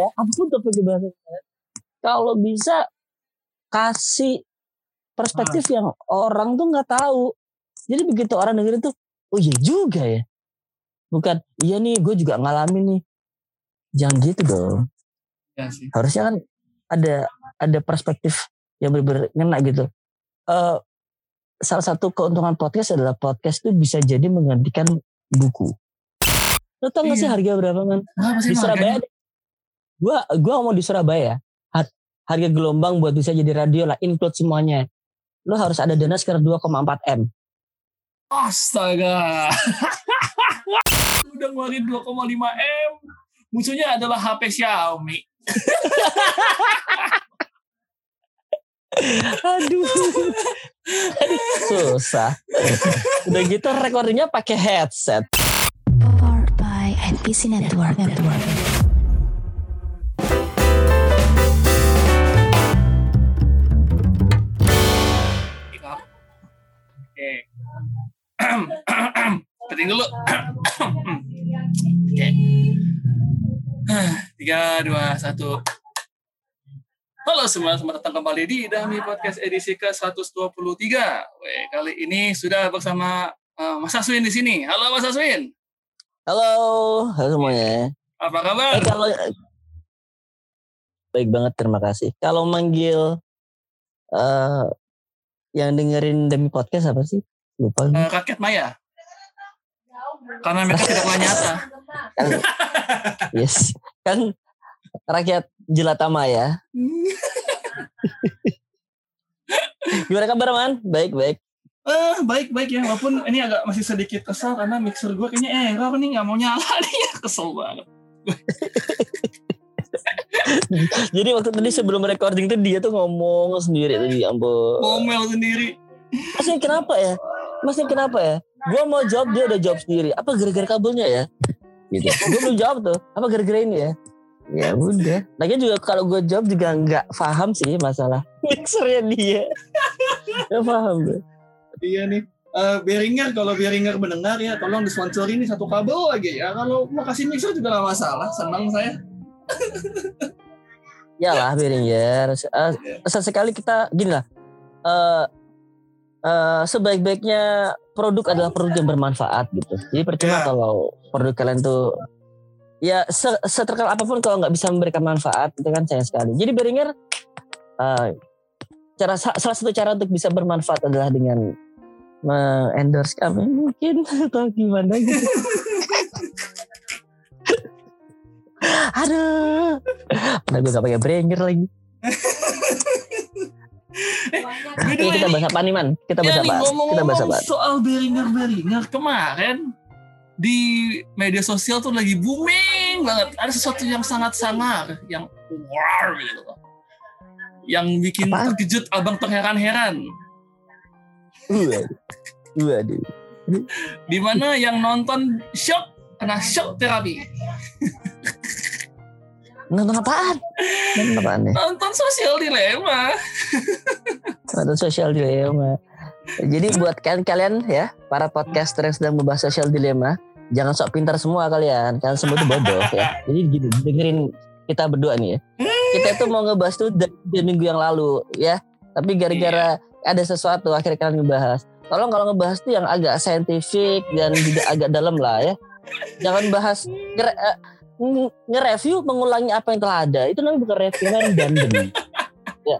ya apa pun topik dibahas kalau bisa kasih perspektif Ah. yang orang tuh nggak tahu jadi begitu orang dengerin tuh oh iya juga ya bukan iya nih gue juga ngalamin nih jangan gitu dong Ya sih. harusnya kan ada ada perspektif yang benar-benar ngena gitu. Eh salah satu keuntungan podcast adalah podcast itu bisa jadi menggantikan buku. Lo tau gak sih Iya. harga berapa kan? Di Surabaya? Gua gua mau di Surabaya. har- Harga gelombang buat bisa jadi radio lah, include semuanya. Lo harus ada dana sekitar 2,4 m. Astaga. Udah ngeluarin 2,5 M. Musuhnya adalah HP Xiaomi. Aduh. Susah. Udah gitu recordingnya pakai headset. Powered by NPC Network. Network. Keting dulu. Oke. Tiga, dua, satu. Halo semua, selamat datang kembali di Dami Podcast edisi ke-123. Weh, kali ini sudah bersama eh, Mas Aswin di sini. Halo Mas Aswin. Halo, halo semuanya. Apa kabar? Eh, kalau baik banget terima kasih. Kalau manggil eh yang dengerin demi podcast apa sih? Lupa. Eh, rakyat Maya. Karena mereka tidak pernah nyata. Kan, yes. Kan rakyat jelata maya. Gimana kabar man? Baik baik. Eh, baik-baik ya. Walaupun ini agak masih sedikit kesal karena mixer gue kayaknya error nih nggak mau nyala nih. Kesel banget. Jadi waktu tadi sebelum recording tuh dia tuh ngomong sendiri tadi ya ampun. Ngomel sendiri. Masnya kenapa ya? Masnya kenapa ya? Gua mau jawab dia udah jawab sendiri. Apa gara-gara kabelnya ya? Gitu. Gue belum jawab tuh. Apa gara-gara ini ya? Ya udah. Lagian juga kalau gue jawab juga nggak paham sih masalah mixernya dia. Gak paham gue. Iya nih. Eh, Beringer kalau Beringer mendengar ya tolong disponsori ini satu kabel lagi ya kalau mau kasih mixer juga nggak masalah senang saya Ya lah Beringer. Eh, sesekali kita gini lah. Eh eh, sebaik-baiknya produk adalah produk yang bermanfaat gitu. Jadi percuma Ya. kalau produk kalian tuh ya se seterkenal apa pun kalau nggak bisa memberikan manfaat itu kan sayang sekali. Jadi Beringer eh, cara sa- salah satu cara untuk bisa bermanfaat adalah dengan endorse kami mungkin atau gimana gitu. Aduh, Nah, gue gak pakai Beringer lagi. Way, kita bahas apa nih man? Kita bahas ya nih, apa? Kita bahas apa? soal Beringer Beringer kemarin di media sosial tuh lagi booming banget ada sesuatu yang sangat sangar yang wow gitu yang bikin Apaan? terkejut abang terheran-heran Waduh. Waduh. di mana yang nonton shock kena shock terapi Nonton apaan? Nonton apaan ya? nonton sosial dilema Nonton sosial dilema. Jadi buat kalian kalian ya, para podcaster yang sedang membahas sosial dilema, jangan sok pintar semua kalian. Kalian semua itu bodoh ya. Jadi gini, dengerin kita berdua nih ya. Kita itu mau ngebahas tuh dari, minggu yang lalu ya. Tapi gara-gara ada sesuatu akhirnya kalian ngebahas. Tolong kalau ngebahas tuh yang agak saintifik dan juga agak dalam lah ya. Jangan bahas eh, nge-review mengulangi apa yang telah ada. Itu namanya bukan review, namanya random. ya.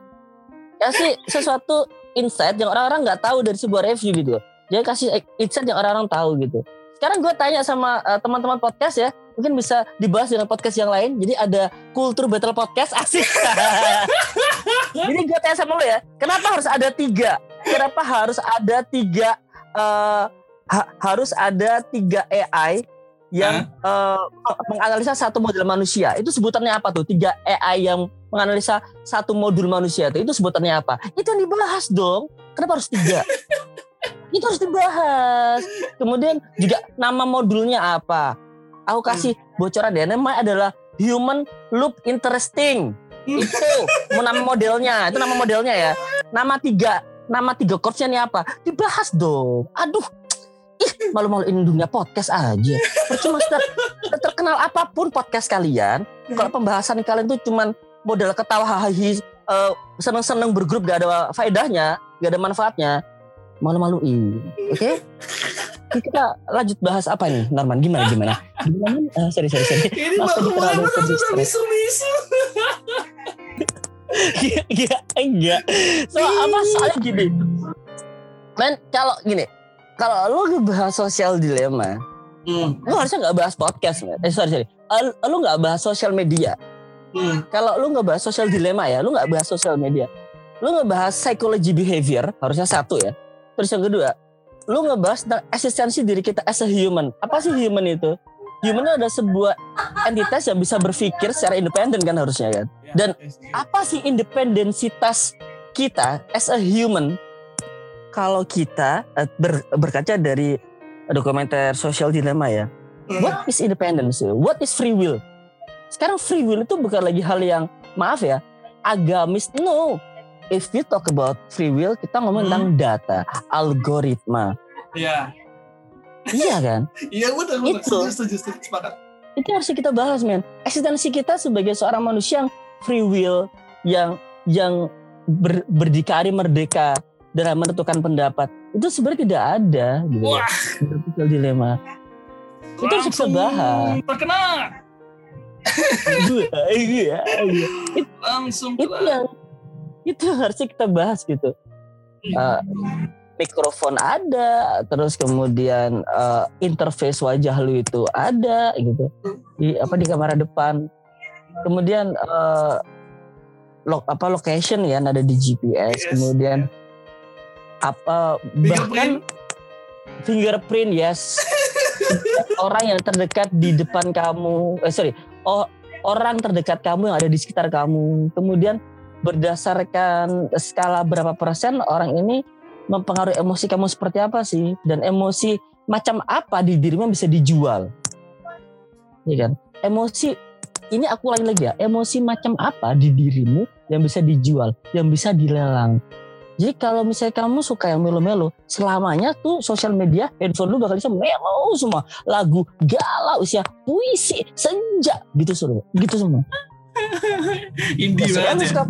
Kasih sesuatu insight yang orang-orang nggak tahu dari sebuah review gitu. Jadi kasih insight yang orang-orang tahu gitu. Sekarang gue tanya sama eh, teman-teman podcast ya, mungkin bisa dibahas dengan podcast yang lain. Jadi ada kultur battle podcast asik. Jadi gue tanya sama lo ya, kenapa harus ada tiga? Kenapa harus ada tiga? eh, ha- harus ada tiga AI yang eh, menganalisa satu model manusia. Itu sebutannya apa tuh? Tiga AI yang menganalisa satu modul manusia itu. Itu sebutannya apa? Itu yang dibahas dong. Kenapa harus tiga? itu harus dibahas. Kemudian juga nama modulnya apa? Aku kasih bocoran deh. Nama adalah Human Loop Interesting. Itu mau nama modelnya. Itu nama modelnya ya. Nama tiga. Nama tiga chordsnya nih apa? Dibahas dong. Aduh. Ih, malu-maluin dunia podcast aja. Percuma ter- sekenal apa pun podcast kalian, Hmm. kalau pembahasan kalian tuh cuman modal ketawa hahaha eh, seneng-seneng bergrup gak ada faedahnya, gak ada manfaatnya, malu-maluin. Oke? Kita lanjut bahas apa nih, Norman? Gimana gimana? Gimana? Eh, sorry sorry sorry. Ini Mas, tadi terlalu udah udah stres. misu-misu. Iya enggak. So apa soalnya gini. Men kalau gini, kalau lu ngebahas sosial dilema, Hmm. lu harusnya nggak bahas podcast, men. Eh sorry sorry. Eh, Lu nggak bahas sosial media. Hmm. Kalau lu nggak bahas sosial dilema ya, lu nggak bahas sosial media. Lu ngebahas psychology behavior harusnya satu ya. Terus yang kedua, lu ngebahas tentang eksistensi diri kita as a human. Apa sih human itu? Human itu ada sebuah entitas yang bisa berpikir secara independen kan harusnya kan. Ya, Dan apa sih independensitas kita as a human kalau kita eh, ber- berkaca dari dokumenter social dilemma ya Hmm. what is independence what is free will sekarang free will itu bukan lagi hal yang maaf ya agamis no if we talk about free will kita ngomong Hmm. tentang data algoritma Iya. iya kan Iya betul betul. Itu. Setuju, setuju, sepakat. itu harus kita bahas men eksistensi kita sebagai seorang manusia yang free will yang yang ber, berdikari merdeka dalam menentukan pendapat itu sebenarnya tidak ada gitu ya. Wah. Social dilema Itu harus Langsung bahas. Terkena. iya iya Langsung itu yang itu harusnya kita bahas gitu Eh, mikrofon ada terus kemudian eh, interface wajah lu itu ada gitu di apa di kamera depan kemudian eh, lo, apa location ya ada di GPS Yes. kemudian apa bahkan Fingerprint. yes. Orang yang terdekat di depan kamu eh sorry oh orang terdekat kamu yang ada di sekitar kamu. Kemudian berdasarkan skala berapa persen orang ini mempengaruhi emosi kamu seperti apa sih? Dan emosi macam apa di dirimu yang bisa dijual? Ya kan? Emosi ini aku ulangi lagi ya emosi macam apa di dirimu yang bisa dijual yang bisa dilelang jadi kalau misalnya kamu suka yang melo-melo selamanya tuh sosial media handphone lu bakal bisa melo semua. Lagu galau usia puisi senja gitu semua gitu semua. Indie Nah, sekarang banget ya. suka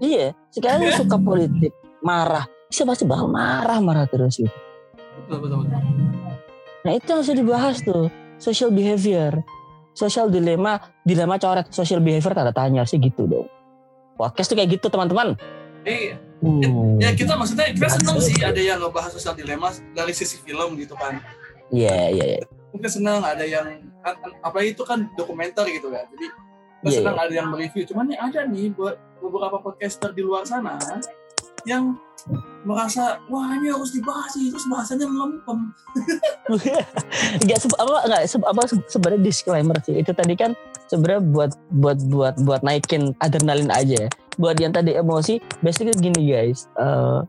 iya sekarang suka politik marah. Bisa pasti bakal marah marah terus gitu. Betul, betul, betul. nah itu yang harus dibahas tuh. Social behavior. Social dilema dilema coret. Social behavior tanda tanya sih gitu dong. Podcast tuh kayak gitu teman-teman. Eh, Hmm. ya kita maksudnya kita seneng sih ada yang ngebahas sosial dilema dari sisi film gitu kan. Iya iya iya. Mungkin seneng ada yang an- an- apa itu kan dokumenter gitu kan. Jadi kita Iya, senang ada yang mereview. Cuman nih ada nih buat beberapa podcaster di luar sana yang merasa wah ini harus dibahas sih terus bahasanya melempem. Enggak se- apa enggak se- apa se- sebenarnya disclaimer sih. Itu tadi kan sebenarnya buat buat buat buat naikin adrenalin aja ya. Buat yang tadi emosi, basically gini guys. eh,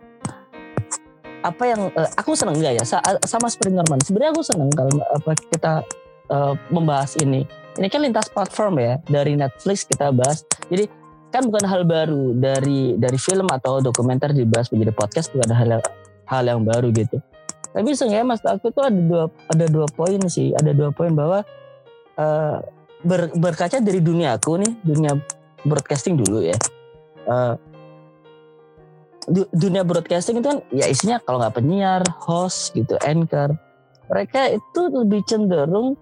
apa yang eh, aku seneng enggak ya sa- sama seperti Norman. Sebenarnya aku seneng kalau apa kita eh, membahas ini. Ini kan lintas platform ya dari Netflix kita bahas. Jadi kan bukan hal baru dari dari film atau dokumenter dibahas menjadi podcast bukan hal hal yang baru gitu. Tapi seenggaknya mas aku tuh ada dua ada dua poin sih, ada dua poin bahwa eh, ber- berkaca dari dunia aku nih, dunia broadcasting dulu ya. Du- dunia broadcasting itu kan ya isinya kalau nggak penyiar, host gitu, anchor. Mereka itu lebih cenderung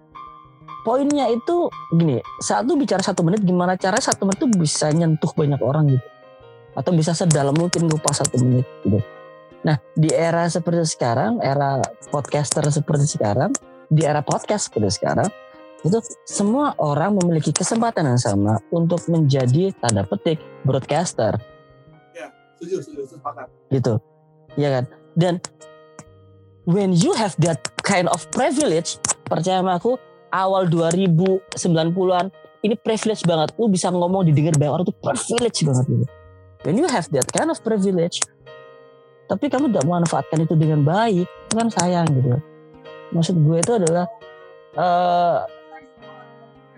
poinnya itu gini, satu bicara satu menit gimana cara satu menit itu bisa nyentuh banyak orang gitu, atau bisa sedalam mungkin ngupas satu menit gitu. Nah, di era seperti sekarang, era podcaster seperti sekarang, di era podcast seperti sekarang, itu semua orang memiliki kesempatan yang sama untuk menjadi tanda petik broadcaster Setuju, setuju, sepakat. gitu. Ya kan? Dan when you have that kind of privilege, percaya sama aku, awal 2090-an ini privilege banget. Lu bisa ngomong didengar banyak orang tuh privilege banget gitu. When you have that kind of privilege, tapi kamu tidak memanfaatkan itu dengan baik, itu kan sayang gitu. Maksud gue itu adalah eh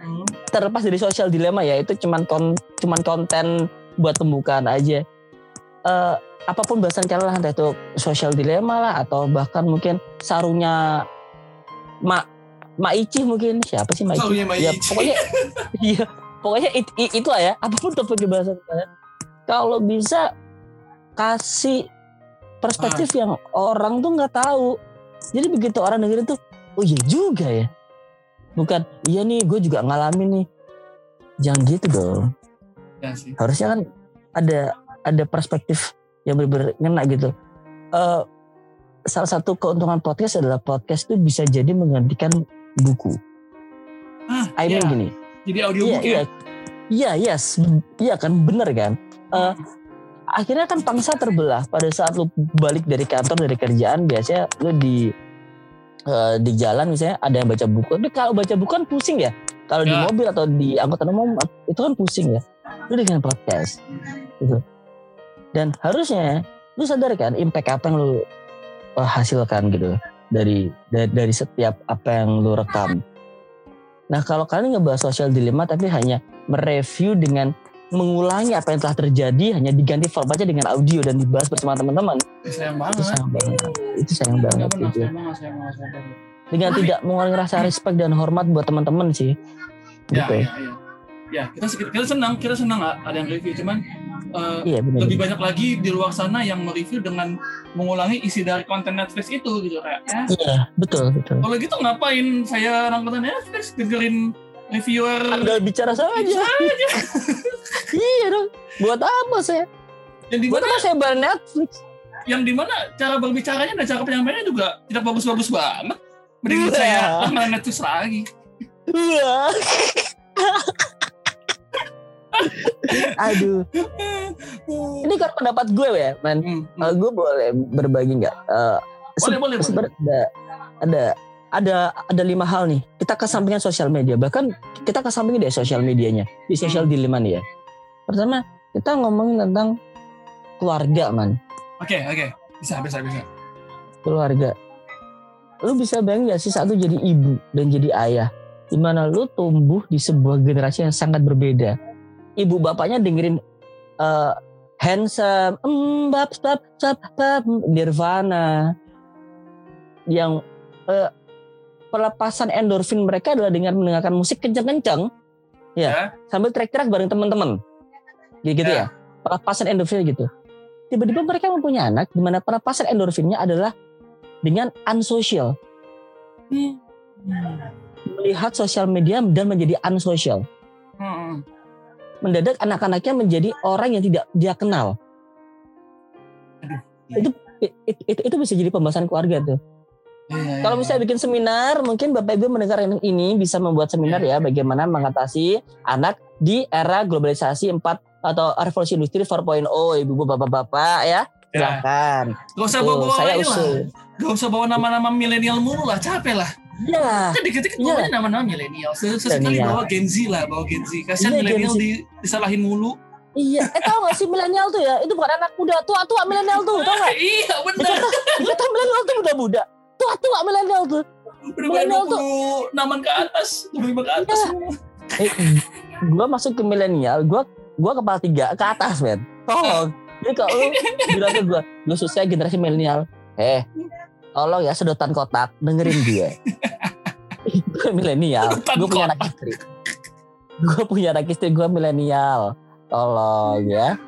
Hmm. terlepas dari sosial dilema ya itu cuman kon, cuman konten buat pembukaan aja. Eh apa pun bahasan kalian lah entah itu sosial dilema lah atau bahkan mungkin sarungnya mak Maici mungkin siapa sih Maici? Taunya Ya pokoknya iya pokoknya it, it- itu lah ya apa pun topik bahasa kalian. Kalau bisa kasih perspektif Ah. yang orang tuh nggak tahu. Jadi begitu orang dengerin tuh, oh iya juga ya. Bukan, iya nih gue juga ngalamin nih. Jangan gitu dong. Ya sih. Harusnya kan ada ada perspektif yang benar-benar ngena gitu. Eh salah satu keuntungan podcast adalah podcast itu bisa jadi menggantikan buku. Ah, I mean iya. gini, Jadi Iya, audiobook iya. ya. Iya, yes. Iya kan, bener kan? Eh, akhirnya kan bangsa terbelah pada saat lu balik dari kantor, dari kerjaan, biasanya lu di eh, di jalan misalnya ada yang baca buku. Tapi kalau baca buku kan pusing ya. Kalau di Ya. mobil atau di angkutan umum itu kan pusing ya. Lu dengan podcast. Gitu. Dan harusnya lu sadar kan impact apa yang lu eh, hasilkan gitu dari dari, dari setiap apa yang lu rekam. Nah kalau kalian ngebahas sosial dilema tapi hanya mereview dengan mengulangi apa yang telah terjadi hanya diganti formatnya dengan audio dan dibahas bersama teman-teman Sayang itu banget. sayang banget itu sayang banget Nggak benar, gitu. sayang banget, sayang banget, sayang banget. dengan Wah, tidak mengurangi rasa respect dan hormat buat teman-teman sih Ya, gitu ya, ya. Ya, kita kita senang, kita senang ada yang review, cuman eh, iya benar lebih banyak lagi di luar sana yang mereview dengan mengulangi isi dari konten Netflix itu gitu kayak. Ya, iya betul betul kalau gitu ngapain saya nonton Netflix dengerin reviewer anda bicara saja iya dong buat apa saya yang di mana apa saya bayar Netflix yang di mana cara berbicaranya dan cara penyampaiannya juga tidak bagus-bagus banget. Mending Iya. saya langganan Netflix lagi. Iya. Aduh, ini kan pendapat gue ya, man. Hmm, hmm. Eh, gue boleh berbagi nggak? Eh, Boleh, boleh, boleh. ada, ada, ada, ada lima hal nih. Kita kesampingkan sosial media, bahkan kita kesampingin deh sosial medianya di sosial Hmm. dilema nih ya. Pertama, kita ngomongin tentang keluarga, man. Oke, oke. Bisa, bisa, bisa. Keluarga. Lu bisa bayangin gak sih satu jadi ibu dan jadi ayah, di mana lu tumbuh di sebuah generasi yang sangat berbeda. Ibu bapaknya dengerin eh, handsome, mm, bab, bab, bab, bab, Nirvana, yang eh, pelepasan endorfin mereka adalah dengan mendengarkan musik kenceng-kenceng, ya, Ya. sambil teriak-teriak bareng teman-teman, gitu, Ya. ya. Pelepasan endorfin gitu. Tiba-tiba mereka mempunyai anak, di mana pelepasan endorfinnya adalah dengan unsocial, Hmm. melihat sosial media dan menjadi unsocial. Hmm. Mendadak anak-anaknya menjadi orang yang tidak dia kenal. Aduh. Itu, itu, itu, itu bisa jadi pembahasan keluarga tuh. Iya, Kalau iya. misalnya bikin seminar, mungkin Bapak Ibu mendengar yang ini bisa membuat seminar ya bagaimana mengatasi anak di era globalisasi 4 atau revolusi industri 4.0 Ibu Bapak-bapak ya. Ya. Silakan. Gak usah bawa-bawa saya usul. Gak usah bawa nama-nama milenial mulu lah. Capek lah. Iya. Kan dikit-dikit Iya. bawanya nama-nama milenial. Ses- Sesekali bawa Gen Z lah. Bawa Gen Z. Kasian Iya, Gen milenial di, disalahin mulu. Iya, eh tau gak sih milenial tuh ya? Itu bukan anak muda, tua-tua milenial tuh, tau gak? iya bener. Kata milenial tuh muda-muda, tua-tua milenial tuh. Udah Milenial tuh- 20 naman ke atas. 25 ke atas Iya. semua. Eh, gua masuk ke milenial, gua gua kepala tiga ke atas, men. Tolong. Jadi kalau lu bilang ke gua, lu susah generasi milenial. Eh, tolong ya sedotan kotak, dengerin gue. gue milenial, gue punya anak istri. Gue punya anak istri, gue milenial. Tolong ya.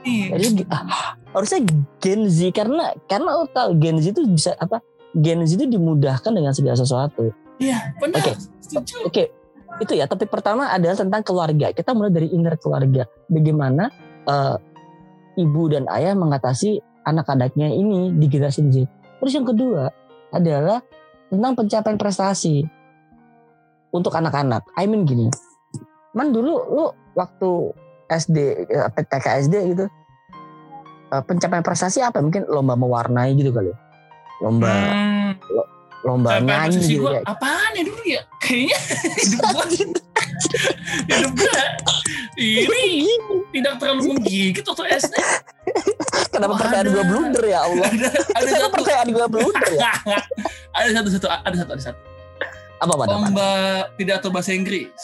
Nih, Jadi ah, harusnya Gen Z karena karena lo tahu Gen Z itu bisa apa? Gen Z itu dimudahkan dengan segala sesuatu. Iya benar. Oke. Setuju. Oke, itu ya. Topik pertama adalah tentang keluarga. Kita mulai dari inner keluarga. Bagaimana eh, ibu dan ayah mengatasi anak-anaknya ini di generasi Z. Terus yang kedua adalah tentang pencapaian prestasi untuk anak-anak. I mean gini, man dulu lu waktu SD, eh, TK SD gitu, eh, pencapaian prestasi apa? Mungkin lomba mewarnai gitu kali. ya. Lomba Hmm, lomba apa nyanyi gitu gua, ya. apaan ya dulu ya? Kayaknya hidup gua hidup gua ini tidak terlalu menggigit waktu SD. Kenapa Oh, pertanyaan gue blunder ya Allah? Ada ada satu pertanyaan gue blunder ya? ada satu satu ada satu ada satu Apa apa? lomba pidato bahasa Inggris.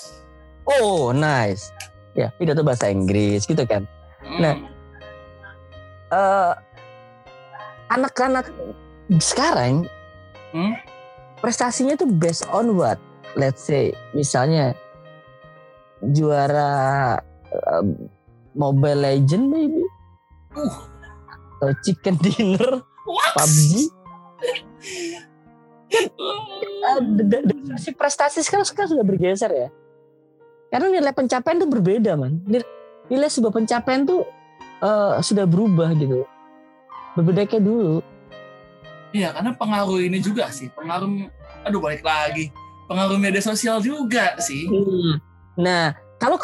Oh nice. Ya pidato bahasa Inggris gitu kan. Hmm. Nah. Eh, anak-anak sekarang Hmm? prestasinya tuh based on what? Let's say misalnya juara um, Mobile Legend maybe Uh, atau Chicken Dinner what? PUBG Uh, d- d- d- versi prestasi sekarang sekarang sudah bergeser ya. Karena nilai pencapaian itu berbeda man. Nil- Nilai sebuah pencapaian tuh eh, sudah berubah gitu. Berbeda kayak dulu. Iya, karena pengaruh ini juga sih. Pengaruh, aduh balik lagi. Pengaruh media sosial juga sih. Nah, kalau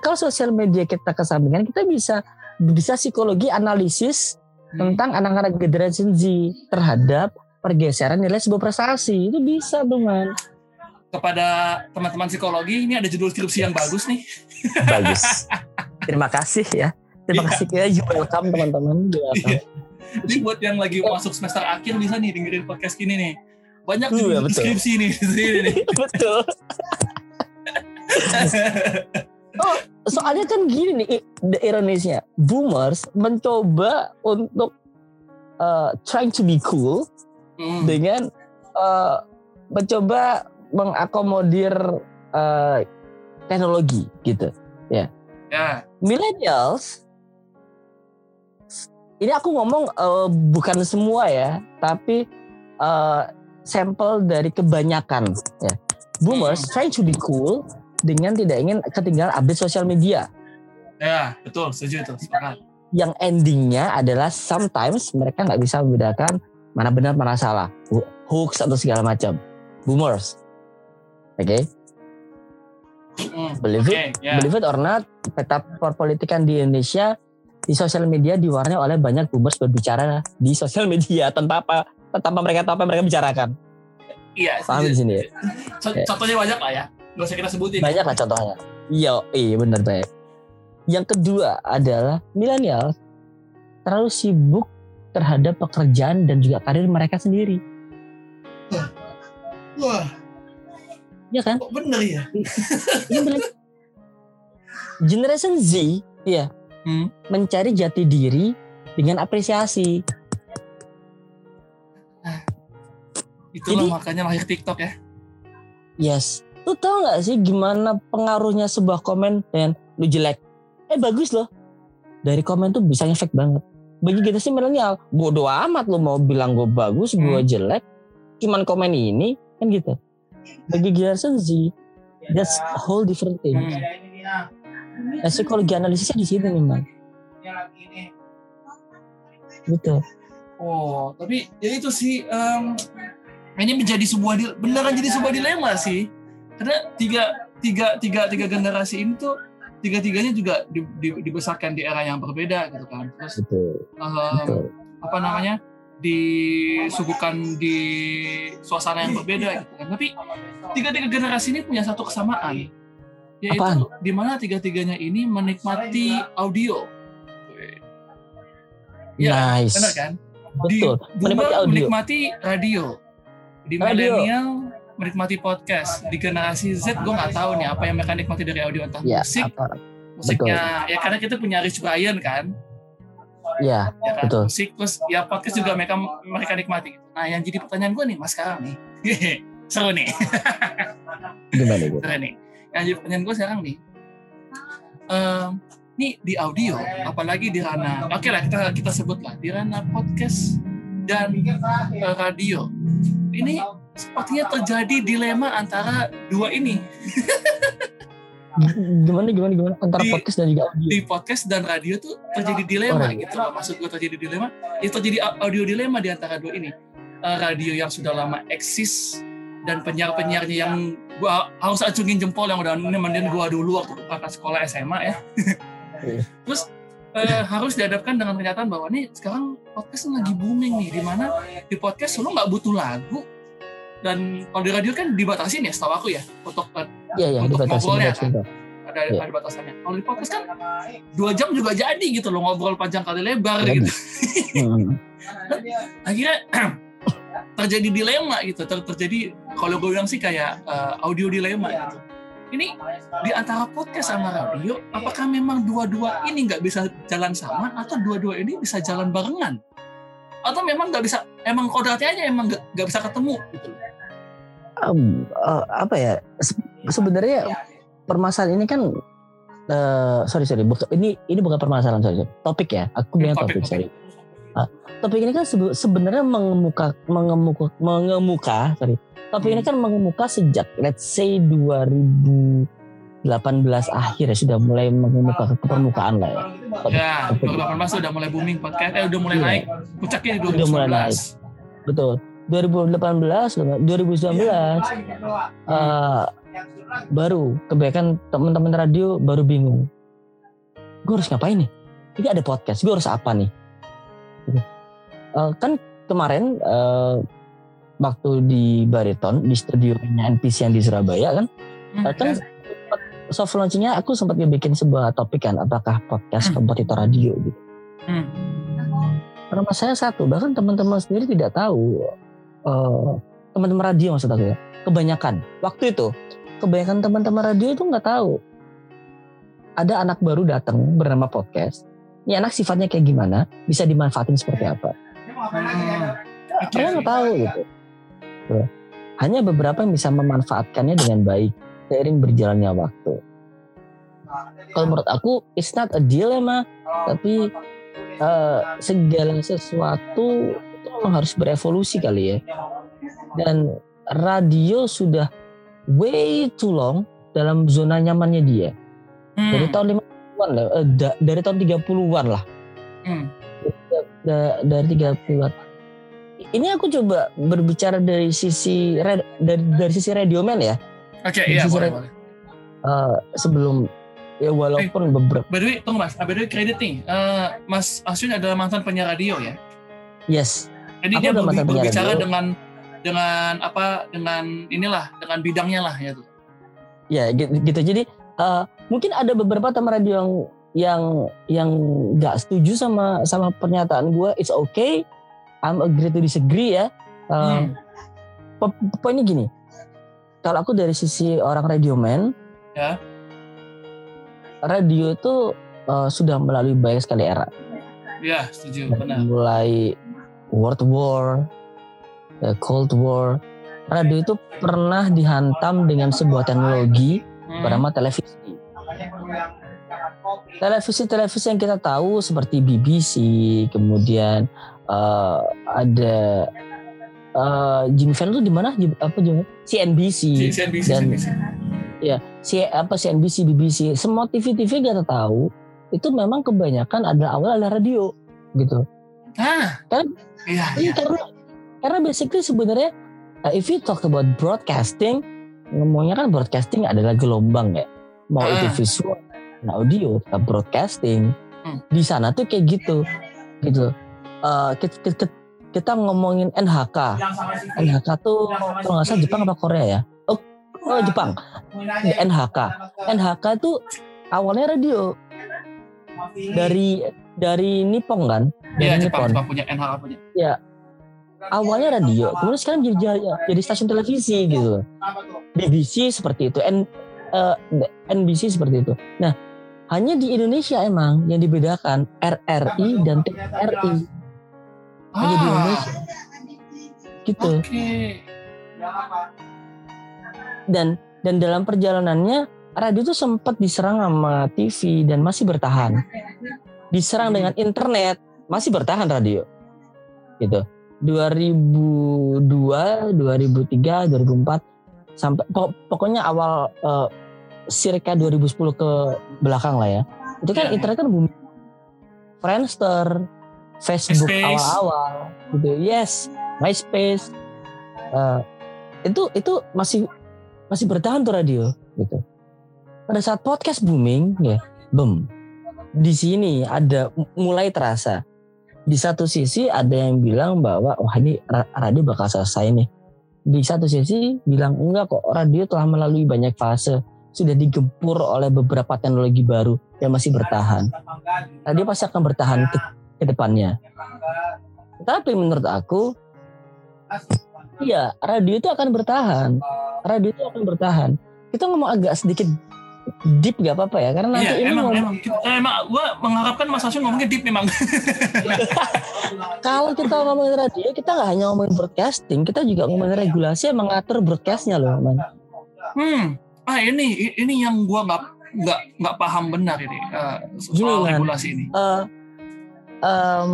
kalau sosial media kita kesampingkan, kita bisa bisa psikologi analisis Hmm. tentang anak-anak generasi Z terhadap pergeseran nilai sebuah prestasi. Itu bisa tuh man. Kepada teman-teman psikologi, ini ada judul skripsi yang bagus nih. Bagus. Terima kasih ya. Terima Iya. kasih ya. You welcome teman-teman. You welcome. Iya. Jadi buat yang lagi masuk semester akhir bisa nih dengerin podcast gini nih. Banyak judul betul. skripsi nih di sini nih. Betul. Soalnya kan gini nih, ironisnya, boomers mencoba untuk uh, trying to be cool Hmm. dengan uh, mencoba mengakomodir uh, teknologi gitu. Ya, Millennials, ini aku ngomong uh, bukan semua ya, tapi uh, sampel dari kebanyakan ya. Boomers trying to be cool dengan tidak ingin ketinggalan update sosial media. ya betul, setuju itu. Sepakat. Yang endingnya adalah sometimes mereka nggak bisa membedakan mana benar mana salah, Ho- hoax atau segala macam. Boomers, oke? Hmm. Believe Oke, it, ya. believe it or not, peta perpolitikan di Indonesia di sosial media diwarnai oleh banyak boomers berbicara di sosial media tanpa apa, tanpa mereka tahu apa yang mereka bicarakan. Iya, Paham di sini ya? Co- Ya. Contohnya banyak lah ya. Gak usah kita sebutin. Banyak lah contohnya. Iya, iya benar baik. Yang kedua adalah milenial terlalu sibuk terhadap pekerjaan dan juga karir mereka sendiri. Wah, Iya kan? kok bener ya? Bener. Generation Z, ya, Hmm. mencari jati diri dengan apresiasi. Itulah Jadi- makanya lahir TikTok ya. Yes. Lu tau gak sih gimana pengaruhnya sebuah komen dengan lu jelek? Eh bagus loh. Dari komen tuh bisa ngefek banget. Bagi kita sih milenial, bodo amat lu mau bilang gue bagus, gue Hmm. jelek. Cuman komen ini, kan gitu. Bagi generation Z, that's a whole different thing. Hmm. Nah, psikologi analisisnya di sini nih, man. Gitu. Oh, tapi ya itu sih em, ini menjadi sebuah beneran jadi sebuah dilema sih. Karena tiga tiga tiga tiga generasi ini tuh tiga tiganya juga di- di- dibesarkan di era yang berbeda gitu kan. Terus Betul. em, Betul. apa namanya disuguhkan di suasana yang berbeda gitu kan. Tapi tiga tiga generasi ini punya satu kesamaan yaitu Apaan? di mana tiga tiganya ini menikmati audio. Iya, nice. benar kan? Betul. Di Menikmati audio. menikmati radio. Di milenial menikmati podcast. Di generasi Z gue nggak tahu nih apa yang mereka nikmati dari audio entah Ya, musik, apa? musiknya ya karena kita punya Rich Brian kan, Ya, ya kan? Betul. musik terus ya podcast juga mereka mereka nikmati. Nah yang jadi pertanyaan gue nih mas sekarang nih, seru nih, gimana gitu? seru nih. Yang jadi pertanyaan gue sekarang nih, Em, nih di audio, apalagi di ranah, oke lah kita kita sebut lah di ranah podcast dan eh, radio. Ini sepertinya terjadi dilema antara dua ini Gimana gimana gimana antara Di- podcast dan juga audio? di podcast dan radio tuh terjadi dilema Oh, gitu loh. Maksud gue terjadi dilema, itu terjadi au- audio dilema di antara dua ini. Eh, radio yang sudah lama eksis dan penyiar-penyiarnya yang gua harus acungin jempol yang udah nemenin gua dulu waktu kakak sekolah SMA ya. Iya. Terus eh, harus dihadapkan dengan kenyataan bahwa nih sekarang podcast lagi booming nih, di mana di podcast lu nggak butuh lagu dan kalau di radio kan dibatasin ya setahu aku ya untuk eh, Iya iya untuk dibatasi ngobrolnya, dibatasi. betul. ada Iya. ada batasannya. Kalau di podcast kan dua jam juga jadi gitu loh ngobrol panjang kali lebar gitu. Hmm. Akhirnya terjadi dilema gitu. Ter- terjadi kalau gue bilang sih kayak eh, audio dilema gitu. Ini di antara podcast sama radio, apakah memang dua-dua ini nggak bisa jalan sama atau dua-dua ini bisa jalan barengan? Atau memang nggak bisa, emang kodratnya aja emang nggak bisa ketemu gitu um, uh, apa ya se- sebenarnya permasalahan ini kan uh, sorry sorry ini ini bukan permasalahan sorry, sorry. topik ya aku bilang Topik, topik, topik. sorry Ah, topik ini kan sebe- sebenarnya mengemuka mengemuka mengemuka sorry topik ini kan mengemuka sejak let's say 2018 akhir ya sudah mulai mengemuka ke permukaan lah ya Ya, Topik. 2018 udah mulai booming podcast. Eh udah mulai Iya. naik. Puncaknya di Udah mulai 2019. betul 2018 2019 eh, baru kebanyakan teman-teman radio baru bingung gue harus ngapain nih ini ada podcast gue harus apa nih Eh, kan kemarin eh, waktu di Bariton di studionya NPC yang di Surabaya kan Hmm, eh, kan soft launchingnya aku sempat bikin sebuah topik kan apakah podcast Hmm. kompetitor radio gitu. Hmm. karena saya satu bahkan teman-teman sendiri tidak tahu eh, teman-teman radio maksud aku ya kebanyakan. Waktu itu kebanyakan teman-teman radio itu nggak tahu. Ada anak baru datang bernama podcast ini anak sifatnya kayak gimana? Bisa dimanfaatin seperti apa? Hmm. mereka nggak tahu gitu. Hanya beberapa yang bisa memanfaatkannya dengan baik seiring berjalannya waktu. Kalau menurut aku it's not a dilemma tapi eh, segala sesuatu itu memang harus berevolusi kali ya. Dan radio sudah way too long dalam zona nyamannya dia. Hmm. dari tahun 50-an lah eh, da- dari tahun 30-an lah Hmm. Da- dari 30-an ini aku coba berbicara dari sisi red- dari dari sisi radioman ya Oke, iya Sisi boleh, boleh. Eh, sebelum ya walaupun beberapa By the way, tunggu mas. By the way, kredit nih. Eh, mas Asyun adalah mantan penyiar radio ya. yes Jadi Aku dia berbi- berbicara radio. dengan dengan apa dengan inilah dengan bidangnya lah ya tuh. ya gitu, gitu. jadi eh, mungkin ada beberapa teman radio yang yang yang nggak setuju sama sama pernyataan gue it's okay I'm agree to disagree ya Eh, Hmm. po- poinnya gini kalau aku dari sisi orang radioman Ya. radio itu eh, sudah melalui banyak sekali era Ya, setuju, benar. mulai World War eh, Cold War radio itu pernah dihantam dengan sebuah teknologi Hmm. bernama televisi televisi-televisi yang kita tahu seperti BBC, kemudian eh, ada eh, Jimmy Fallon itu di mana? Jim- Apa Jimmy? CNBC, Si- CNBC, dan CNBC. si apa CNBC, BBC, semua TV-TV kita tahu itu memang kebanyakan adalah awal adalah radio gitu. Ah, Kan- iya, Ini iya. karena karena basically sebenarnya uh, if you talk about broadcasting ngomongnya kan broadcasting adalah gelombang ya mau Ah. itu visual nah audio broadcasting. Hmm. di sana tuh kayak gitu gitu. Uh, kita, kita, kita ngomongin NHK NHK tuh kalau nggak salah Jepang apa Korea ya? Oh, oh Jepang. NHK NHK tuh awalnya radio. Dari dari Nippon kan? Iya, dari Jepang, Nippon. Jepang punya NHK punya. awalnya radio, kemudian sekarang jadi, jadi, jadi stasiun televisi gitu. BBC seperti itu, N, eh, NBC seperti itu. Nah, hanya di Indonesia emang yang dibedakan RRI dan TRI hanya di Ah, Indonesia. Gitu. Dan dan dalam perjalanannya radio itu sempat diserang sama TV dan masih bertahan. Diserang dengan internet masih bertahan radio. Gitu. 2002, 2003, 2004 sampai pok- pokoknya awal eh, circa 2010 ke belakang lah ya. Itu kan Iya. internet kan booming. Friendster, Facebook awal-awal gitu. Yes, MySpace. Eh, itu itu masih masih bertahan tuh radio gitu. Pada saat podcast booming ya, boom. Di sini ada mulai terasa. Di satu sisi ada yang bilang bahwa wah ini ra- radio bakal selesai nih. Di satu sisi bilang enggak kok radio telah melalui banyak fase sudah digempur oleh beberapa teknologi baru yang masih bertahan. Radio pasti akan bertahan ke, ke depannya. Tapi menurut aku Iya, radio itu akan bertahan. Radio itu akan bertahan. Kita ngomong agak sedikit deep gak apa-apa ya karena nanti Iya, ini emang, ngomong- emang, eh, emang gue mengharapkan Mas Asun ngomongnya deep memang. kalau kita ngomongin radio kita nggak hanya ngomongin broadcasting kita juga ngomongin regulasi yang mengatur broadcastnya loh man hmm, ah ini ini yang gue nggak nggak nggak paham benar ini eh, soal Gini, regulasi ini. Eh, em,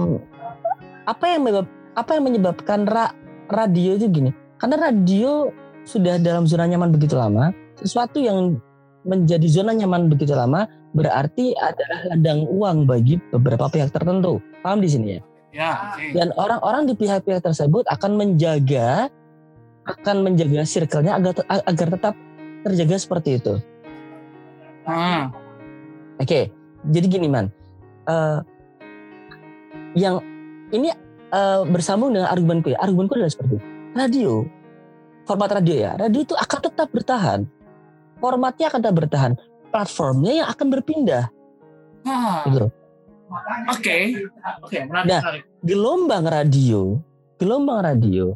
apa yang menyebab- apa yang menyebabkan ra- radio itu gini? Karena radio sudah dalam zona nyaman begitu lama sesuatu yang menjadi zona nyaman begitu lama berarti adalah ladang uang bagi beberapa pihak tertentu. Paham di sini ya? Ya, dan orang-orang di pihak-pihak tersebut akan menjaga akan menjaga circle-nya agar agar tetap terjaga seperti itu. Hmm, Oke, jadi gini man, Eh, yang ini eh, bersambung dengan argumenku ya. Argumenku adalah seperti ini. radio, format radio ya. Radio itu akan tetap bertahan, formatnya akan tetap bertahan, platformnya yang akan berpindah. Ah, Gitu. Oke, oke, menarik, Nah. menarik. Gelombang radio, gelombang radio,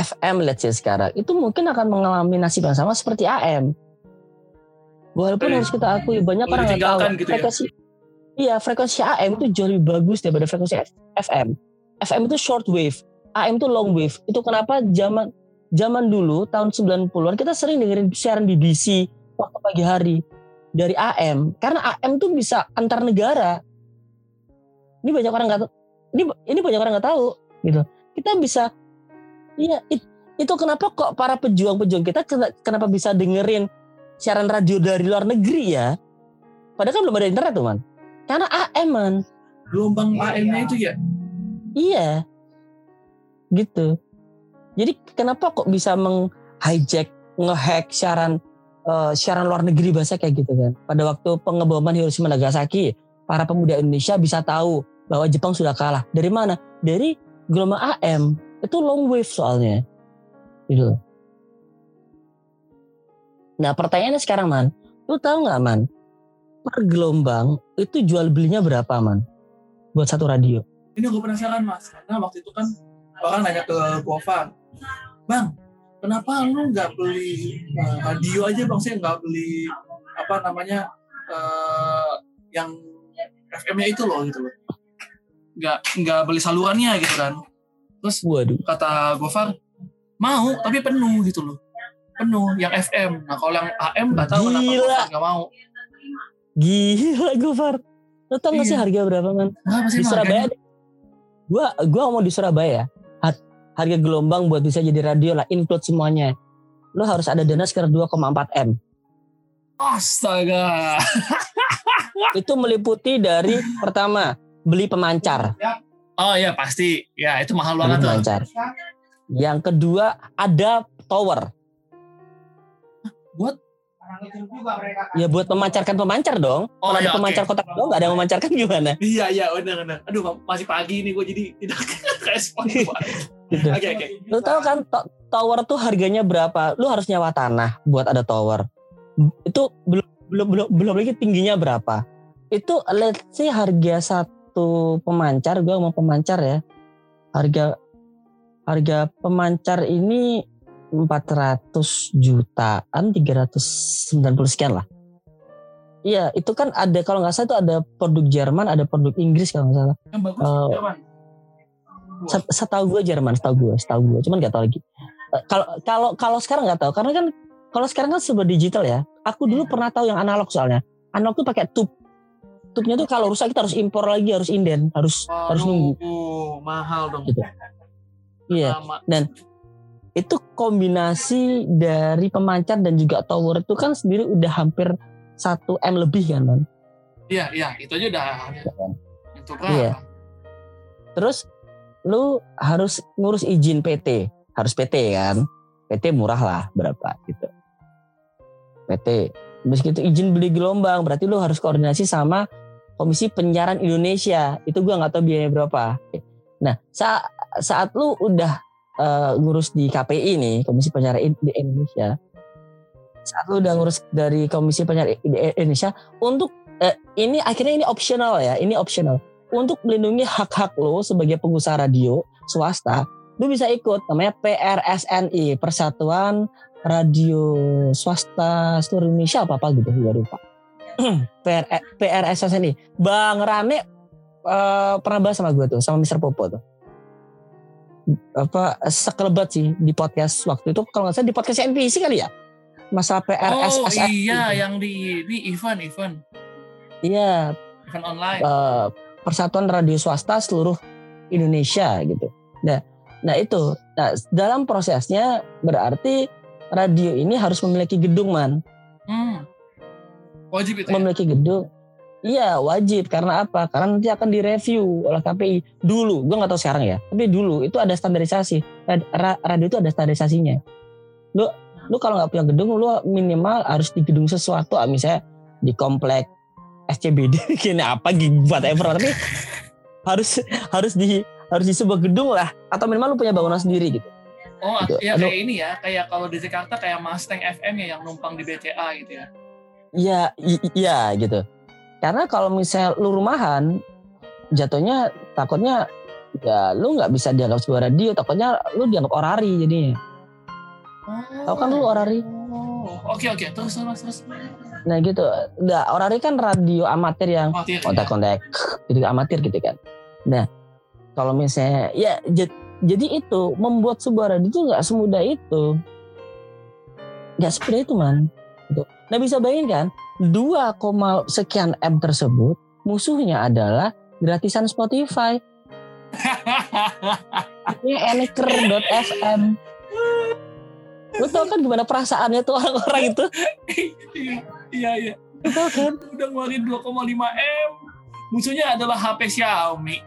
FM let's say sekarang itu mungkin akan mengalami nasib yang sama seperti AM. Walaupun Oke. harus kita akui banyak orang nggak tahu gitu ya? frekuensi iya frekuensi AM itu jauh lebih bagus daripada frekuensi FM. FM itu short wave, AM itu long wave. Itu kenapa zaman zaman dulu tahun 90-an kita sering dengerin siaran BBC waktu pagi hari dari AM karena AM tuh bisa antar negara. Ini banyak orang nggak tahu. Ini ini banyak orang nggak tahu gitu. Kita bisa iya it- itu kenapa kok para pejuang-pejuang kita kena- kenapa bisa dengerin siaran radio dari luar negeri ya? Padahal kan belum ada internet tuh man. Karena AM man. Gelombang AM-nya itu ya. Iya. Gitu. Jadi kenapa kok bisa meng-hijack, nge-hack siaran eh, siaran luar negeri bahasa kayak gitu kan. Pada waktu pengeboman Hiroshima Nagasaki, para pemuda Indonesia bisa tahu bahwa Jepang sudah kalah. Dari mana? Dari gelombang AM. Itu long wave soalnya. Gitu. Nah pertanyaannya sekarang man, lu tahu nggak man? Per gelombang itu jual belinya berapa man? Buat satu radio. Ini gue penasaran mas, karena waktu itu kan orang nanya ke Gofar, bang, kenapa lu nggak beli eh, radio aja bang? Saya nggak beli apa namanya eh, yang FM-nya itu loh gitu loh. Nggak nggak beli salurannya gitu kan. Terus Waduh. kata Gofar mau tapi penuh gitu loh penuh yang FM nah kalau yang AM tahu kenapa Gila. Gofar nggak mau Gila Gofar. Lo tau gak sih Iya. harga berapa man? Sih Di Surabaya. harganya? Gua gua ngomong di Surabaya. har- Harga gelombang buat bisa jadi radio lah include semuanya. Lo harus ada dana sekitar 2,4 M. astaga Itu meliputi dari pertama beli pemancar, oh ya pasti ya itu mahal banget tuh pemancar. Yang kedua ada tower. Buat? Ya buat memancarkan pemancar dong. Oh, Kalau ada ya, oke. pemancar kotak dong nggak ada yang memancarkan gimana? iya iya benar benar aduh masih pagi nih gue jadi tidak respon oke Gitu. oke Lu tahu kan to- tower tuh harganya berapa? Lu harus nyewa tanah buat ada tower. Itu belum belum belum belum lagi tingginya berapa. Itu let's say harga satu pemancar, gua mau pemancar ya. Harga harga pemancar ini 400 jutaan, 390 sekian lah. Iya, itu kan ada kalau nggak salah itu ada produk Jerman, ada produk Inggris kalau nggak salah. yang bagus Oh. Jerman. Set- setahu gue Jerman setahu gue setahu gue cuman nggak tahu lagi Eh, kalau kalau kalau sekarang nggak tahu karena kan kalau sekarang kan serba digital ya aku dulu pernah tahu yang analog soalnya analog tuh pakai tube tubnya tuh kalau rusak kita harus impor lagi harus inden harus harus nunggu Waduh, mahal dong Gitu. iya Lama. itu kombinasi dari pemancar dan juga tower itu kan sendiri udah hampir 1 m lebih kan man iya iya itu aja udah itu berapa Iya. Terus lu harus ngurus izin PT, harus PT kan. PT murah lah berapa gitu. PT. Terus gitu izin beli gelombang berarti lu harus koordinasi sama Komisi Penyiaran Indonesia. Itu gua nggak tahu biayanya berapa. Nah, saat saat lu udah eh, ngurus di KPI nih, Komisi Penyiaran di Indonesia. Saat lu udah ngurus dari Komisi Penyiaran di Indonesia untuk eh, ini akhirnya ini optional ya, ini optional untuk melindungi hak-hak lo sebagai pengusaha radio swasta, lo bisa ikut namanya PRSNI Persatuan radio swasta seluruh Indonesia apa apa gitu gue lupa PR PRSS ini Bang Rane eh, pernah bahas sama gue tuh sama Mr. Popo tuh apa sekelebat sih di podcast waktu itu kalau nggak salah di podcast NPC kali ya masalah PRSS Oh iya, yang di ini event event iya event online. eh, Persatuan Radio Swasta seluruh Indonesia gitu. Nah, nah itu. Nah, dalam prosesnya berarti radio ini harus memiliki gedung man, Hmm. Wajib itu. Ya? memiliki gedung. Iya wajib karena apa? Karena nanti akan direview oleh KPI dulu. Gue nggak tahu sekarang ya. Tapi dulu itu ada standarisasi. Rad- ra- Radio itu ada standarisasinya. Lu lu kalau nggak punya gedung, lu minimal harus di gedung sesuatu. ah, Misalnya di komplek SCBD, gini apa gitu, whatever. Tapi harus harus di harus di sebuah gedung lah. Atau minimal lu punya bangunan sendiri gitu. Oh, Gitu. ya Aduh. kayak ini ya, kayak kalau di Jakarta kayak Mustang FM ya yang numpang di BCA gitu ya. Iya, i- iya gitu. Karena kalau misalnya lu rumahan, jatuhnya takutnya ya lu nggak bisa dianggap sebuah radio, takutnya lu dianggap orari jadinya. Oh. Tahu kan lu orari? Oh, Oke oke, terus terus terus. Nah gitu. Nah, orari kan radio amatir yang Oh, iya, iya. kontak-kontak gitu amatir gitu kan. Nah, kalau misalnya ya jadi itu membuat sebuah radio itu nggak semudah itu. Nggak semudah itu man. Gitu. Nah bisa bayangin kan 2, koma sekian M tersebut musuhnya adalah gratisan Spotify. Ini Anchor.fm. Lu tau kan gimana perasaannya tuh orang-orang itu? Iya, iya iya. Tau kan? Udah ngeluarin 2,5 M. Musuhnya adalah HP Xiaomi.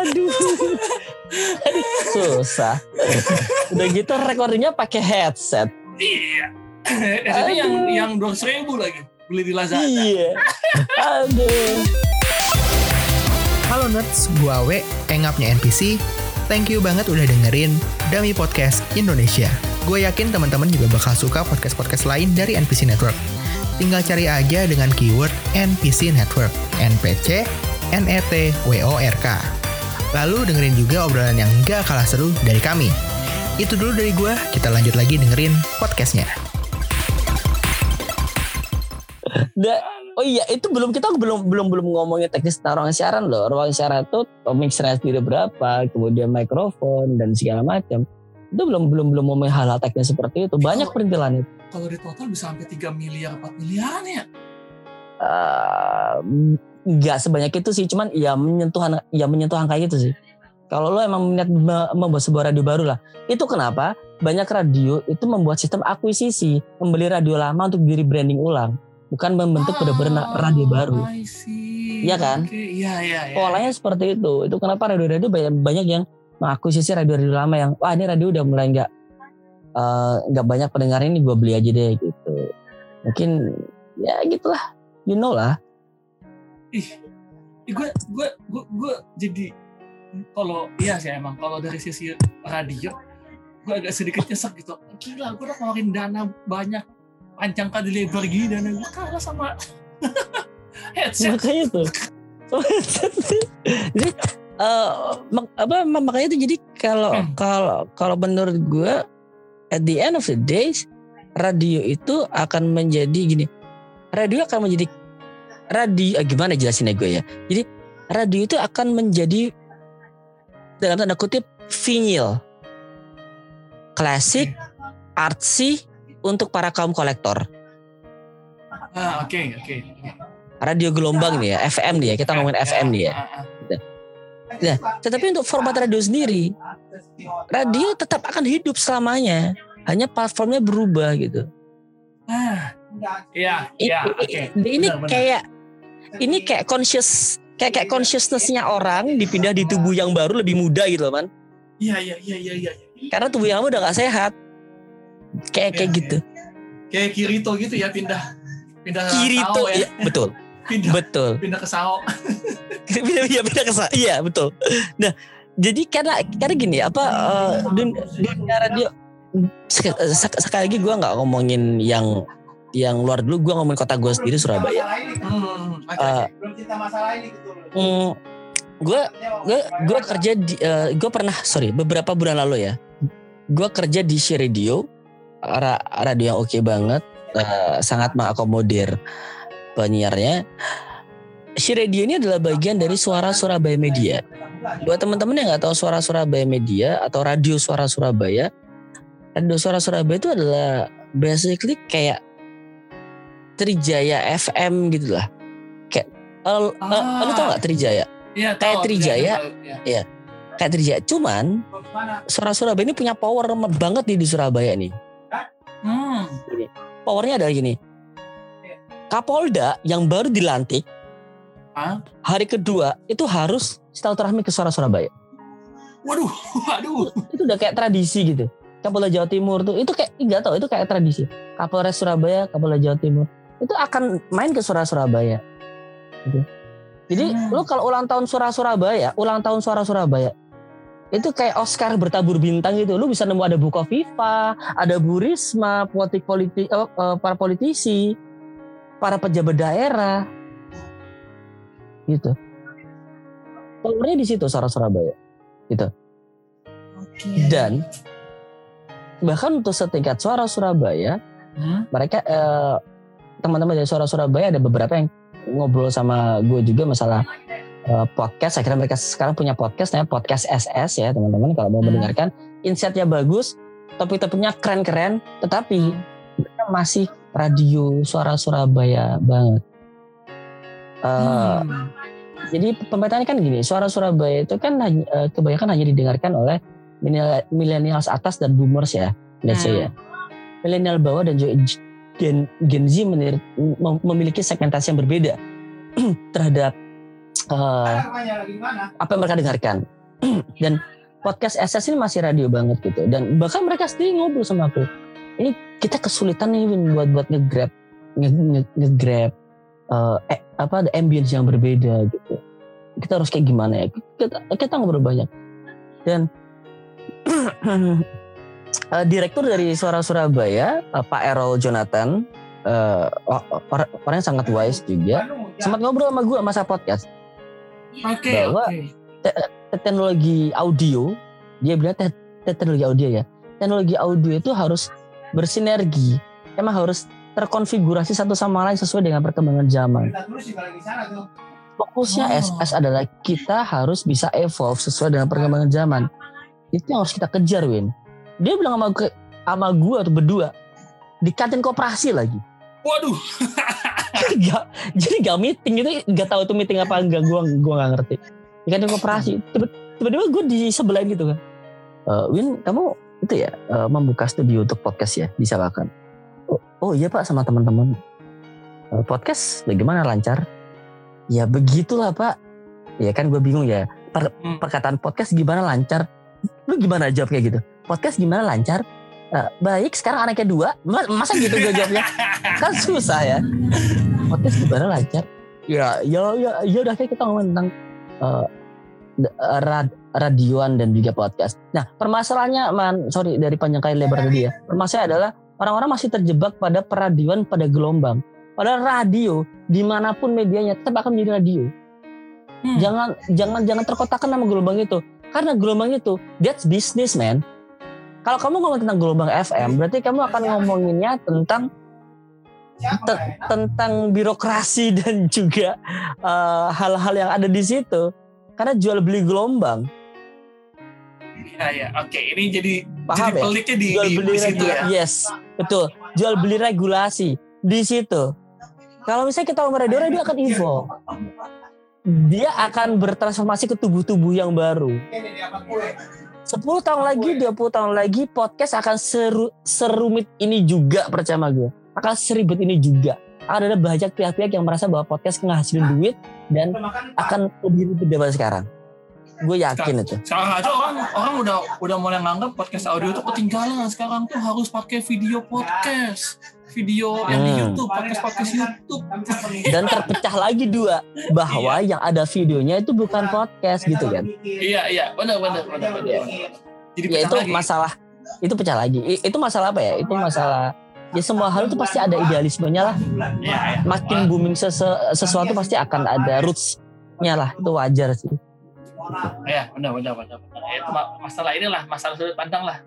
Aduh. Susah. Udah gitu recordingnya pakai headset. Iya. Jadi yang Aduh. yang dua ribu lagi beli di Lazada. Iya. Aduh. Halo Nerds, gua Awe, pengapnya NPC. Thank you banget udah dengerin Dami Podcast Indonesia. Gue yakin teman-teman juga bakal suka podcast-podcast lain dari NPC Network. Tinggal cari aja dengan keyword NPC Network, NPC, NET, WORK. Lalu dengerin juga obrolan yang gak kalah seru dari kami. Itu dulu dari gue, kita lanjut lagi dengerin podcastnya. Da- oh iya, itu belum kita belum belum belum ngomongin teknis tentang ruang siaran loh. Ruang siaran itu mixer sendiri berapa, kemudian mikrofon dan segala macam. Itu belum belum belum ngomongin hal-hal teknis seperti itu. Banyak perintilan itu. Kalau di total bisa sampai 3 miliar 4 miliaran ya. Eh, nggak sebanyak itu sih, cuman ya menyentuh ya menyentuh angka itu sih. Kalau lo emang niat me- membuat sebuah radio baru lah, itu kenapa banyak radio itu membuat sistem akuisisi, membeli radio lama untuk diri branding ulang, bukan membentuk benar-benar radio baru. Oh. Iya kan? Oke, iya iya iya. Polanya seperti itu. Itu kenapa radio-radio banyak, banyak yang mengakuisisi radio-radio lama yang wah ini radio udah mulai nggak eh, nggak banyak pendengar ini gue beli aja deh gitu. Mungkin ya gitulah, you know lah. Gue gue gue gue jadi kalau iya sih emang kalau dari sisi radio gue agak sedikit nyesek gitu. Gila gue udah ngeluarin dana banyak panjang kali lebar gini dana gue kalah sama headset. Makanya tuh. Jadi eh, mak- apa makanya tuh jadi kalau Hmm. kalau kalau menurut gue at the end of the days radio itu akan menjadi gini radio akan menjadi radio ah, gimana jelasinnya gue ya jadi radio itu akan menjadi dalam tanda kutip vinyl klasik artsy untuk para kaum kolektor ah oke oke radio gelombang nih ya FM nih ya kita ngomongin FM nih ya Ah, ah. Nah, tetapi untuk format radio sendiri, radio tetap akan hidup selamanya. Hanya platformnya berubah gitu. ah iya iya i- oke i- ini Benar, benar. kayak ini kayak conscious kayak kayak consciousnessnya orang dipindah di tubuh yang baru lebih muda gitu loh man. iya iya iya iya iya Karena tubuh yang lama udah gak sehat. Kayak kayak Iya, gitu. kayak Kirito gitu ya pindah pindah Kirito Sao ya iya, betul. pindah Betul. pindah ke Sao Iya iya pindah ke sa- Iya betul. Nah, jadi karena karena gini apa dun- dunia radio sek- sek- sekali lagi gue nggak ngomongin yang yang luar dulu gue ngomongin kota gue sendiri Surabaya. hmm, Eh. Hmm, gue gue gue kerja di gue pernah sorry beberapa bulan lalu ya gue kerja di She Radio ra- radio yang oke banget eh, sangat mengakomodir penyiarnya She Radio ini adalah bagian dari suara Surabaya Media buat teman-teman yang nggak tahu suara Surabaya Media atau radio suara Surabaya radio suara Surabaya itu adalah basically kayak Trijaya FM gitu lah kayak eh, Ah. lu tau gak Trijaya? Iya, Kayak Trijaya. tahu, ya. kayak Trijaya. Cuman suara Surabaya ini punya power banget nih di Surabaya nih. Hmm. powernya adalah gini. Kapolda yang baru dilantik Ah. hari kedua itu harus silaturahmi ke suara Surabaya. Waduh, waduh. itu udah kayak tradisi gitu. Kapolda Jawa Timur tuh itu kayak nggak tahu itu kayak tradisi. Kapolres Surabaya Kapolda Jawa Timur itu akan main ke suara Surabaya. Gitu. jadi Hmm. lu kalau ulang tahun suara Surabaya ulang tahun suara Surabaya itu kayak Oscar bertabur bintang gitu. Lu bisa nemu ada Bu Kofifa ada Bu Risma politik politik eh, eh, para politisi para pejabat daerah. Gitu. Powernya di situ suara Surabaya. Gitu. Dan bahkan untuk setingkat suara Surabaya Hmm. mereka eh, teman-teman dari suara Surabaya ada beberapa yang ngobrol sama gue juga masalah eh, podcast akhirnya mereka sekarang punya podcast namanya podcast SS ya teman-teman kalau mau Hmm. mendengarkan insightnya bagus topik-topiknya keren-keren tetapi mereka masih radio suara Surabaya banget Eh, Hmm. jadi pemetaannya kan gini, suara Surabaya itu kan hanya- eh, kebanyakan hanya didengarkan oleh milenial- millennials atas dan boomers ya, let's say Hmm. ya. Milenial bawah dan juga Gen, Gen Z menir- mem- memiliki segmentasi yang berbeda terhadap eh, apa yang mereka dengarkan. dan podcast SS ini masih radio banget gitu. Dan bahkan mereka sendiri ngobrol sama aku. Ini kita kesulitan nih Win, buat buat nge-grab nge, nge- nge-grab eh, eh, apa ada ambience yang berbeda gitu. Kita harus kayak gimana ya? Kita, kita ngobrol banyak. Dan eh, direktur dari Suara Surabaya, eh, Pak Errol Jonathan, eh, o- orang, orang yang sangat wise juga, sempat ngobrol sama gue masa podcast Oke, Bahwa- oke. teknologi audio, dia bilang te- teknologi audio ya. Teknologi audio itu harus bersinergi, emang harus terkonfigurasi satu sama lain sesuai dengan perkembangan zaman. Fokusnya Oh. SS adalah kita harus bisa evolve sesuai dengan perkembangan zaman. Itu yang harus kita kejar, Win. Dia bilang sama gue, sama gue atau berdua di kantin koperasi lagi. Waduh. Gak, jadi gak meeting itu gak tahu itu meeting apa enggak gue gue nggak ngerti. Di kantin koperasi tiba- tiba-tiba gue di sebelah gitu kan. "Eh, Win kamu itu ya eh, membuka studio untuk podcast ya disalahkan. Oh, oh iya pak sama teman-teman. "Eh, podcast bagaimana lancar? Ya begitulah pak. Ya kan gue bingung ya. Per- Hmm. perkataan podcast gimana lancar? Lu gimana jawab kayak gitu? Podcast gimana lancar? "Eh, baik sekarang anaknya dua. Ma- Masa gitu gue jawabnya? kan susah ya. Podcast gimana lancar? Ya, ya, ya, ya udah kita ngomong tentang eh, rad- radioan dan juga podcast. Nah, permasalahannya, man, sorry dari panjang kali lebar tadi ya. Permasalahannya adalah orang-orang masih terjebak pada peradioan pada gelombang. Padahal radio di mana pun medianya tetap akan menjadi radio. Hmm. Jangan, jangan, jangan terkotakkan nama gelombang itu. Karena gelombang itu that's business man. Kalau kamu ngomong tentang gelombang FM, berarti kamu akan ngomonginnya tentang te- tentang birokrasi dan juga eh, hal-hal yang ada di situ. Karena jual beli gelombang, Ya, ya. Oke, ini jadi paham jadi ya? peliknya di, Jual beli di situ ya. yes, betul. Jual beli regulasi di situ. Kalau misalnya kita ngomong radio, radio akan evolve. Dia akan bertransformasi ke tubuh-tubuh yang baru. 10 tahun lagi, 20 tahun lagi podcast akan seru, serumit ini juga percaya sama gue. Akan seribet ini juga. Akan ada banyak pihak-pihak yang merasa bahwa podcast ngehasilin duit dan akan lebih ribet daripada sekarang. Gue yakin itu. Sekarang aja orang orang udah udah mulai nganggap podcast audio itu ketinggalan. Sekarang tuh harus pakai video podcast, video yang di Hmm. YouTube, podcast podcast YouTube. Dan terpecah lagi dua bahwa yang ada videonya itu bukan podcast gitu kan. Iya iya, benar benar benar benar. Iya. Jadi Ya itu lagi. masalah itu pecah lagi. I- Itu masalah apa ya? Itu masalah ya semua hal itu pasti ada idealismenya lah. Iya iya. Makin booming sese- sesuatu pasti akan ada roots-nya lah. Itu wajar sih. Ya, benar, benar, benar, benar. Ya, itu ma- masalah inilah, masalah sudut pandang lah.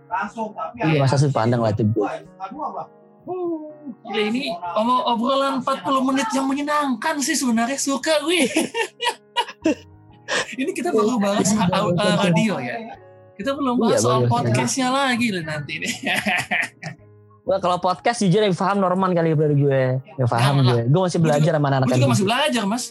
Iya masa sudut pandang lah itu. Gila ini obrolan 40 menit yang menyenangkan sih sebenarnya suka gue. ini kita baru bahas au- uh, radio ya. Kita belum bahas Iya, soal podcastnya lagi loh nanti nih. Wah kalau podcast jujur yang paham Norman kali dari gue. Yang paham Jangan gue. Gue masih belajar sama anak-anak gue juga masih belajar mas.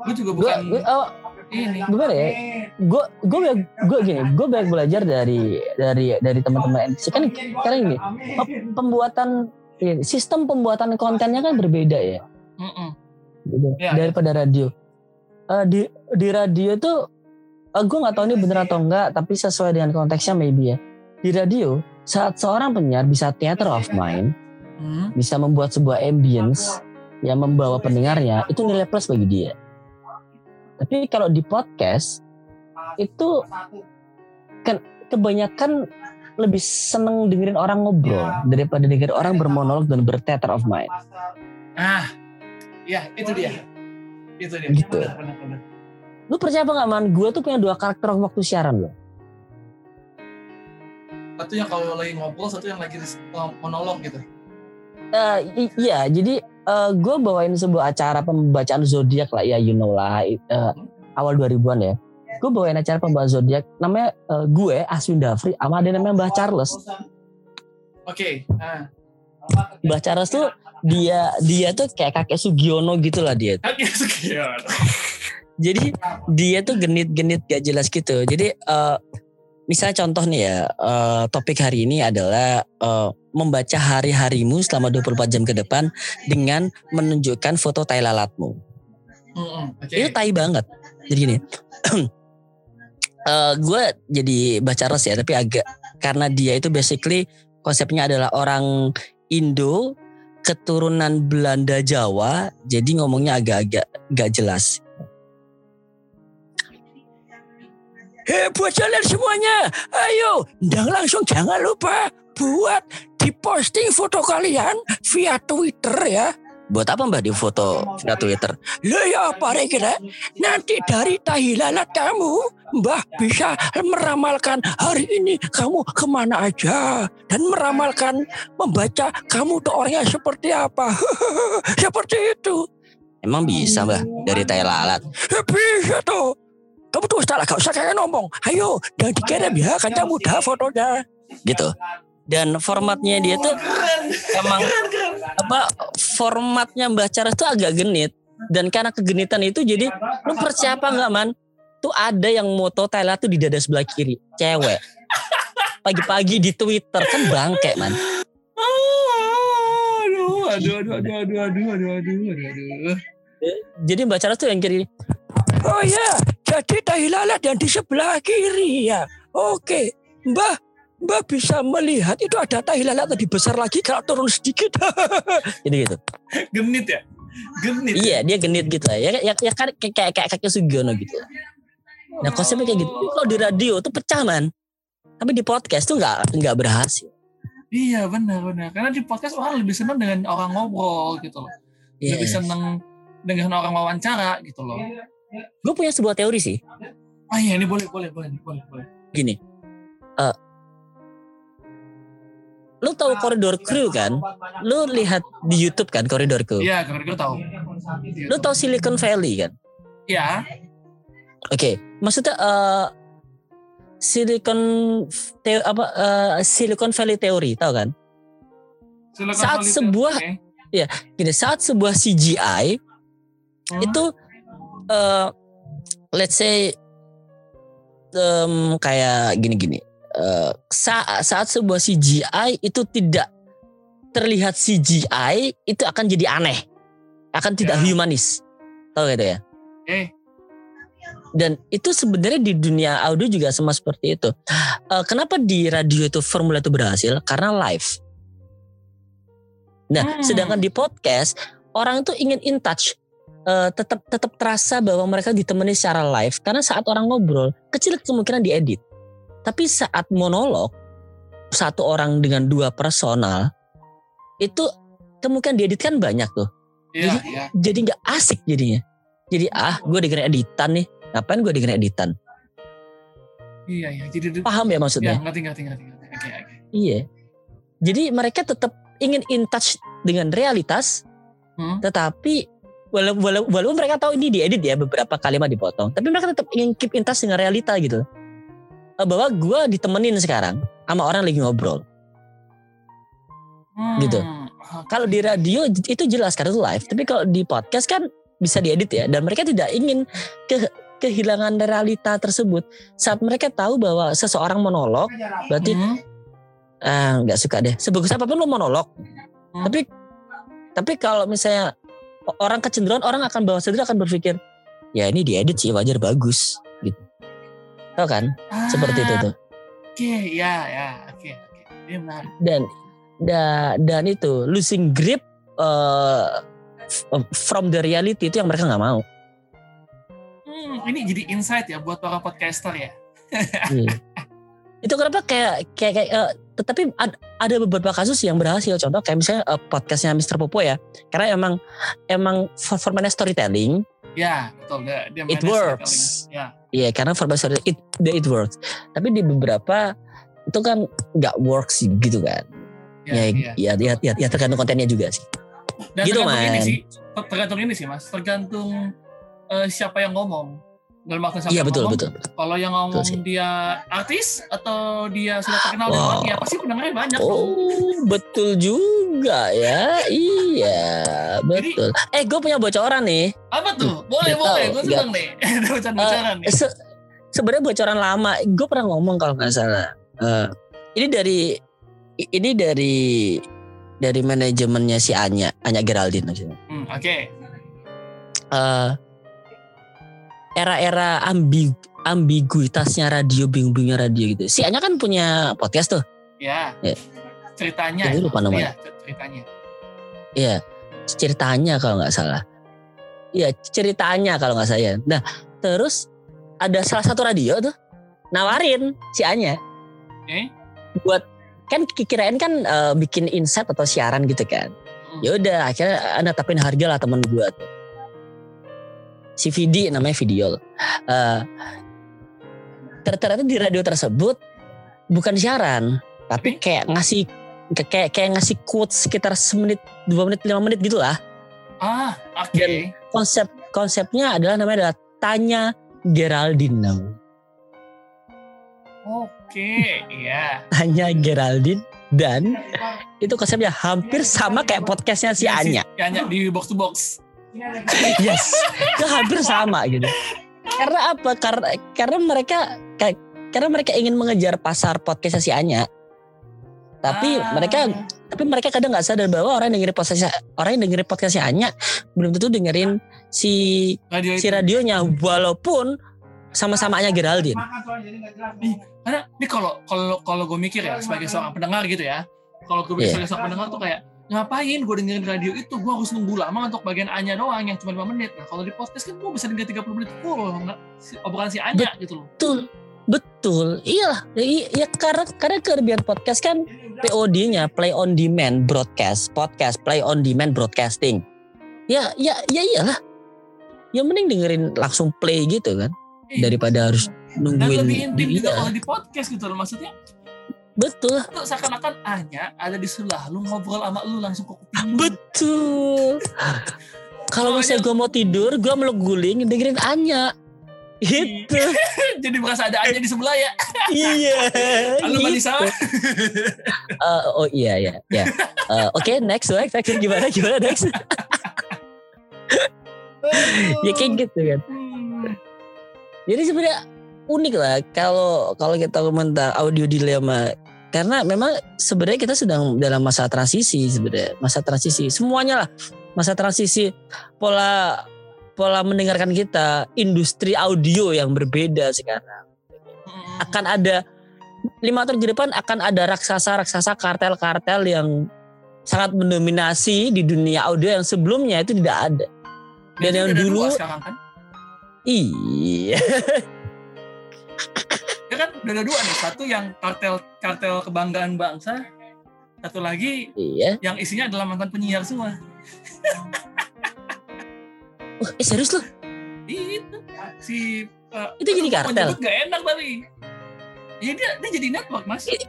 Gue juga Gue, bukan gue, oh, ini. gimana ya? Gue, gue, banyak- gue gini, gue banyak belajar dari dari dari teman-teman NPC kan karena ini pem- pembuatan sistem pembuatan kontennya kan berbeda ya, Mm-mm. gitu, Iya, daripada radio. Eh, di di radio tuh, eh, gue nggak tahu ini bener atau enggak, tapi sesuai dengan konteksnya maybe ya. Di radio, saat seorang penyiar bisa theater of mind, Hmm. bisa membuat sebuah ambience yang membawa pendengarnya, itu nilai plus bagi dia. Tapi kalau di podcast itu kan kebanyakan lebih seneng dengerin orang ngobrol daripada dengerin orang bermonolog dan bertheater of mind. Ah, ya itu dia. Itu dia. Gitu. Benar, benar, benar. Lu percaya apa nggak man? Gue tuh punya dua karakter waktu siaran loh. Satu yang kalau lagi ngobrol, satu yang lagi monolog gitu. I- iya, jadi gue bawain sebuah acara pembacaan zodiak lah ya, you know lah, eh, awal 2000-an ya. Gue bawain acara pembacaan zodiak, namanya eh, gue Aswin Dafri, sama ada namanya Mbah Charles. Oke. Ah. Mbah Charles tuh dia dia tuh kayak kakek Sugiono gitu lah dia. Oke, sekian. Jadi dia tuh genit-genit gak jelas gitu. Jadi eh, misalnya contoh nih ya, eh, topik hari ini adalah eh, membaca hari-harimu selama 24 jam ke depan dengan menunjukkan foto tai lalatmu. Mm-mm, Oke. Itu tai banget. Jadi gini, eh gue jadi baca res ya, tapi agak karena dia itu basically konsepnya adalah orang Indo keturunan Belanda Jawa, jadi ngomongnya agak-agak gak jelas. Hei buat kalian semuanya, ayo, dan langsung jangan lupa buat diposting foto kalian via Twitter ya. Buat apa mbak di foto via Twitter? Lah ya apa kira? Nanti dari tahi lalat kamu, Mbah bisa meramalkan hari ini kamu ke mana aja. Dan meramalkan membaca kamu tuh orangnya seperti apa. seperti itu. Emang bisa mbah dari tahi lalat? Ya, bisa tuh. Kamu tuh salah, gak usah kayak ngomong. Ayo, dan dikirim ya, kan kamu mudah fotonya. Gitu. Dan formatnya dia tuh emang apa formatnya Mbah Charles tuh agak genit. Dan karena kegenitan itu jadi lu percaya apa enggak man? Tuh ada yang moto Thailand tuh di dada sebelah kiri cewek. Pagi-pagi di Twitter kan bangke man. Aduh, aduh, aduh, aduh, aduh, aduh, aduh, aduh, jadi Mbah Charles tuh yang kiri. Oh ya jadi tahi lalat yang di sebelah kiri ya. Oke Mbah Mbah bisa melihat itu ada tahi lalat tadi besar lagi kalau turun sedikit jadi gitu Genit ya? Genit. Iya dia genit gitu. Ya, ya, ya kan kayak kayak kayak Sugiono gitu. Nah konsepnya kayak gitu. Kalau di radio tuh pecah man. Tapi di podcast tuh nggak nggak berhasil. Iya benar benar. Karena di podcast orang lebih senang dengan orang ngobrol gitu loh. Iya. Lebih senang dengan orang wawancara gitu loh. Gue punya sebuah teori sih. Ah iya ini boleh boleh boleh boleh boleh. Gini. Eh, lu tahu koridor crew kan? Lu lihat di YouTube kan koridor crew. Iya karena gue tahu. Lu tahu Silicon Valley kan? Iya. Oke, maksudnya eh Silicon te- apa eh, Silicon Valley teori, tahu kan? Silakan Saat Khalid. sebuah- Oke. Gini, saat sebuah CGI Hmm. itu eh let's say em, kayak gini-gini Eh, saat saat sebuah CGI itu tidak terlihat CGI itu akan jadi aneh. Akan tidak Ya. humanis. Tahu gitu ya? Oke. dan itu sebenarnya di dunia audio juga sama seperti itu. Eh, kenapa di radio itu formula itu berhasil? Karena live. Nah Hmm. sedangkan di podcast orang itu ingin in touch. Eh, tetap tetap terasa bahwa mereka ditemani secara live. Karena saat orang ngobrol kecil kemungkinan diedit tapi saat monolog satu orang dengan dua personal itu kemungkinan diedit kan banyak tuh Iya iya. jadi nggak asik jadinya jadi ah gue dengerin editan nih ngapain gue dengerin editan Iya iya. Jadi paham ya ya maksudnya ngerti ngerti ngerti. ngerti. Oke oke. iya jadi mereka tetap ingin in touch dengan realitas Hmm. tetapi walau, walau, walaupun mereka tahu ini diedit ya beberapa kalimat dipotong tapi mereka tetap ingin keep in touch dengan realita gitu bahwa gue ditemenin sekarang sama orang lagi ngobrol Hmm. Gitu. Kalau di radio itu jelas karena itu live tapi kalau di podcast kan bisa diedit ya dan mereka tidak ingin ke kehilangan realita tersebut saat mereka tahu bahwa seseorang monolog berarti Hmm. ah nggak suka deh sebagus apa pun lo monolog Hmm. tapi tapi kalau misalnya orang kecenderungan orang akan bawah sadar akan berpikir ya ini diedit sih wajar bagus tau kan seperti itu Ah, tuh Oke ya ya oke oke. Ini menarik. dan da, dan itu losing grip uh, from the reality itu yang mereka nggak mau Hmm, ini jadi insight ya buat para podcaster ya. Iya. itu kenapa kayak kayak, kayak eh, tetapi ad- ada beberapa kasus yang berhasil contoh kayak misalnya eh, podcastnya Mr. Popo ya karena emang emang for- formatnya storytelling Ya betul. Dia, dia It works. storytelling. Ya. Iya karena format story it it works. Tapi di beberapa itu kan nggak works gitu kan. Ya, Ya ya. ya, ya, ya, ya tergantung kontennya juga sih. Dan Gitu, tergantung ini Man. sih, ter- tergantung ini sih mas, tergantung eh, siapa yang ngomong. Dalam arti siapa Iya betul ngomong, betul. betul. Kalau yang Betul ngomong sih. dia artis atau dia sudah terkenal di Wow. luar, ya pasti pendengarnya banyak. dong. Oh betul juga ya. Iya betul. Eh gue punya bocoran nih. Apa tuh? Boleh, Nggak boleh. Gue seneng nih. Ada bocoran-bocoran nih. Se- Sebenarnya bocoran lama. Gue pernah ngomong kalau nggak salah. Eh, ini dari ini dari dari manajemennya si Anya, Anya Geraldine maksudnya. Hmm, Oke. eh era-era ambi ambiguitasnya radio bingung-bingungnya radio gitu. Si Anya kan punya podcast tuh. Ya. Ya. Ceritanya. Jadi lupa namanya. Iya, cer- ceritanya. Iya, ceritanya kalau nggak salah. Iya, ceritanya kalau nggak salah. Nah, terus ada salah satu radio tuh nawarin si Anya Oke. buat kan kirain kan eh, bikin insight atau siaran gitu kan. Hmm. Ya udah, akhirnya Anda tapin harga lah teman gua tuh. Si Vidi namanya Video. Eh ter- ternyata di radio tersebut bukan siaran, tapi kayak ngasih kayak kayak ngasih quotes sekitar semenit, dua menit, lima menit gitu lah. Ah, oke. Dan- Konsep konsepnya adalah namanya adalah tanya Geraldine. Oke, iya. Tanya Geraldine dan itu konsepnya hampir sama kayak podcastnya si Anya. Si Anya di box to box. Yes, itu hampir sama gitu. Karena apa? Karena karena mereka kayak- karena mereka ingin mengejar pasar podcastnya si Anya. Tapi Ah. mereka tapi mereka kadang nggak sadar bahwa orang yang dengerin podcastnya orang yang dengerin podcastnya Anya belum tentu dengerin si radio si radionya walaupun sama-sama Anya Geraldine. Karena ini kalau kalau kalau gue mikir ya sebagai seorang pendengar gitu ya. Kalau gue Iya. sebagai seorang pendengar tuh kayak ngapain gue dengerin radio itu gue harus nunggu lama untuk bagian Anya doang yang cuma 5 menit. Nah kalau di podcast kan gue bisa dengerin 30 menit full nggak si- obrolan si Anya gitu loh. Betul. Betul. Iya, i- ya karena karena kelebihan podcast kan POD-nya play on demand broadcast, podcast play on demand broadcasting. Ya, ya, ya iyalah. Yang mending dengerin langsung play gitu kan Eh, daripada harus dan nungguin. lebih intim juga Iya, kalau di podcast gitu loh maksudnya. Betul. Tuh seakan-akan Anya ada di sebelah lu ngobrol sama lu langsung ke kuping. Betul. Kalau misalnya gue mau tidur, gue meluk guling dengerin Anya. Gitu. Jadi merasa ada Anya di sebelah ya. iya. Halo gitu. Manisa. Eh, oh iya iya ya. Eh, Oke next next next gimana gimana next? ya kayak gitu kan. Hmm. Jadi sebenarnya unik lah kalau kalau kita komentar audio dilema karena memang sebenarnya kita sedang dalam masa transisi sebenarnya masa transisi semuanya lah masa transisi pola pola mendengarkan kita industri audio yang berbeda sekarang akan ada lima tahun ke depan akan ada raksasa-raksasa kartel-kartel yang sangat mendominasi di dunia audio yang sebelumnya itu tidak ada. Dan Jadi yang dulu sekarang kan. iya Ya kan udah ada dua nih. Satu yang kartel kartel kebanggaan bangsa. Satu lagi iya. yang isinya adalah mantan penyiar semua. Oh, eh serius loh? Itu si uh, Itu jadi kartel. Gak enak tapi. Ya dia, dia jadi network mas. Iya.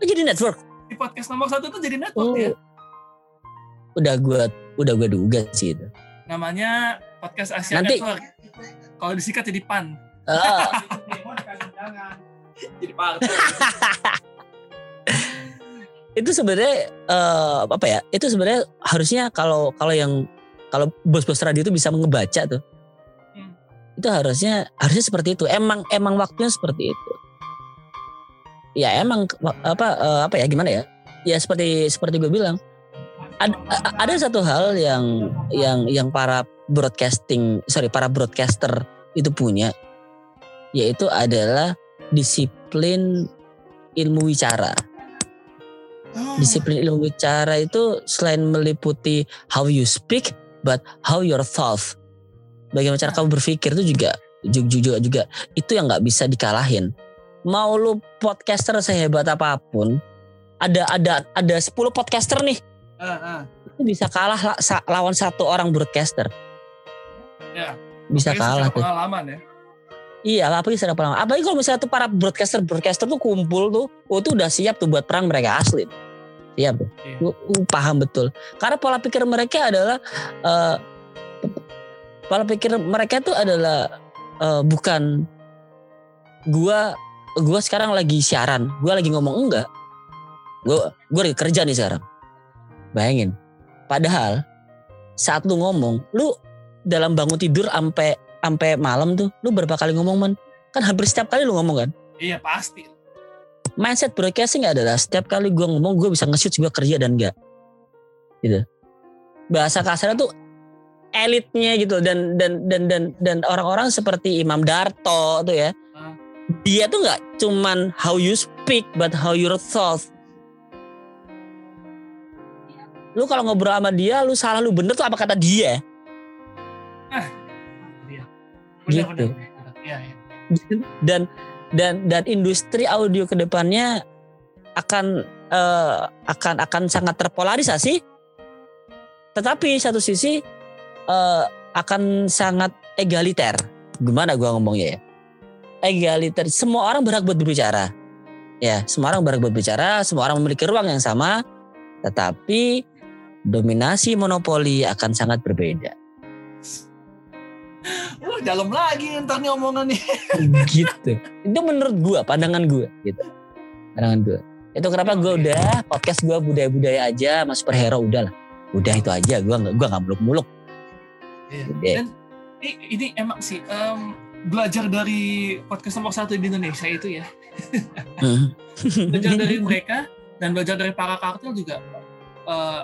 Oh, jadi network. Di podcast nomor satu itu jadi network Oh. dia. Udah gua udah gua duga sih itu. Namanya podcast Asia Nanti- Network. Kalau disingkat jadi PAN. Jadi partai. itu sebenarnya eh, apa ya? Itu sebenarnya harusnya kalau kalau yang kalau bos-bos radio itu bisa ngebaca tuh. Hmm. Itu harusnya harusnya seperti itu. Emang emang waktunya seperti itu. Ya emang apa eh, apa ya gimana ya? Ya seperti seperti gue bilang. Ada satu hal yang yang yang para broadcasting sorry para broadcaster itu punya yaitu adalah disiplin ilmu wicara. Oh. Disiplin ilmu bicara itu selain meliputi how you speak, but how your thought. Bagaimana cara kamu berpikir itu juga juga juga, juga itu yang nggak bisa dikalahin. Mau lu podcaster sehebat apa pun, ada ada ada 10 podcaster nih Ah, ah. itu bisa kalah lawan satu orang broadcaster. Ya. Bisa kalah tuh. pengalaman ya. Iya, apalagi secara pengalaman. Apalagi kalau misalnya tuh para broadcaster broadcaster tuh kumpul tuh, oh tuh udah siap tuh buat perang mereka asli. Siap tuh. Iya. Gua- gua paham betul. Karena pola pikir mereka adalah eh, pola pikir mereka tuh adalah eh, bukan gua gua sekarang lagi siaran, gua lagi ngomong enggak. Gua gua lagi kerja nih sekarang. Bayangin. Padahal saat lu ngomong, lu dalam bangun tidur sampai sampai malam tuh, lu berapa kali ngomong man? Kan hampir setiap kali lu ngomong kan? Iya pasti. mindset broadcasting adalah setiap kali gue ngomong gue bisa nge-shoot gue kerja dan enggak gitu bahasa kasarnya tuh elitnya gitu dan dan dan dan dan orang-orang seperti Imam Darto tuh ya Ah. dia tuh nggak cuman how you speak but how your thought lu kalau ngobrol sama dia lu salah lu bener tuh apa kata dia Iya. Gitu. Benar, benar, benar. Iya, iya. dan dan dan industri audio ke depannya akan eh, akan akan sangat terpolarisasi. Tetapi satu sisi eh, akan sangat egaliter. Gimana gua ngomongnya ya? Egaliter. Semua orang berhak buat berbicara. Ya semua orang berhak buat berbicara semua orang memiliki ruang yang sama. Tetapi dominasi monopoli akan sangat berbeda Wah, dalam lagi ntar nih omongan nih. gitu itu menurut gua pandangan gua gitu pandangan gua itu kenapa gua udah podcast gua budaya budaya aja mas superhero udah lah udah itu aja gua nggak gua nggak muluk muluk Iya. Udah. Dan i- ini emang sih em, belajar dari podcast nomor satu di Indonesia itu ya. Belajar dari mereka dan belajar dari para kartel juga. eh,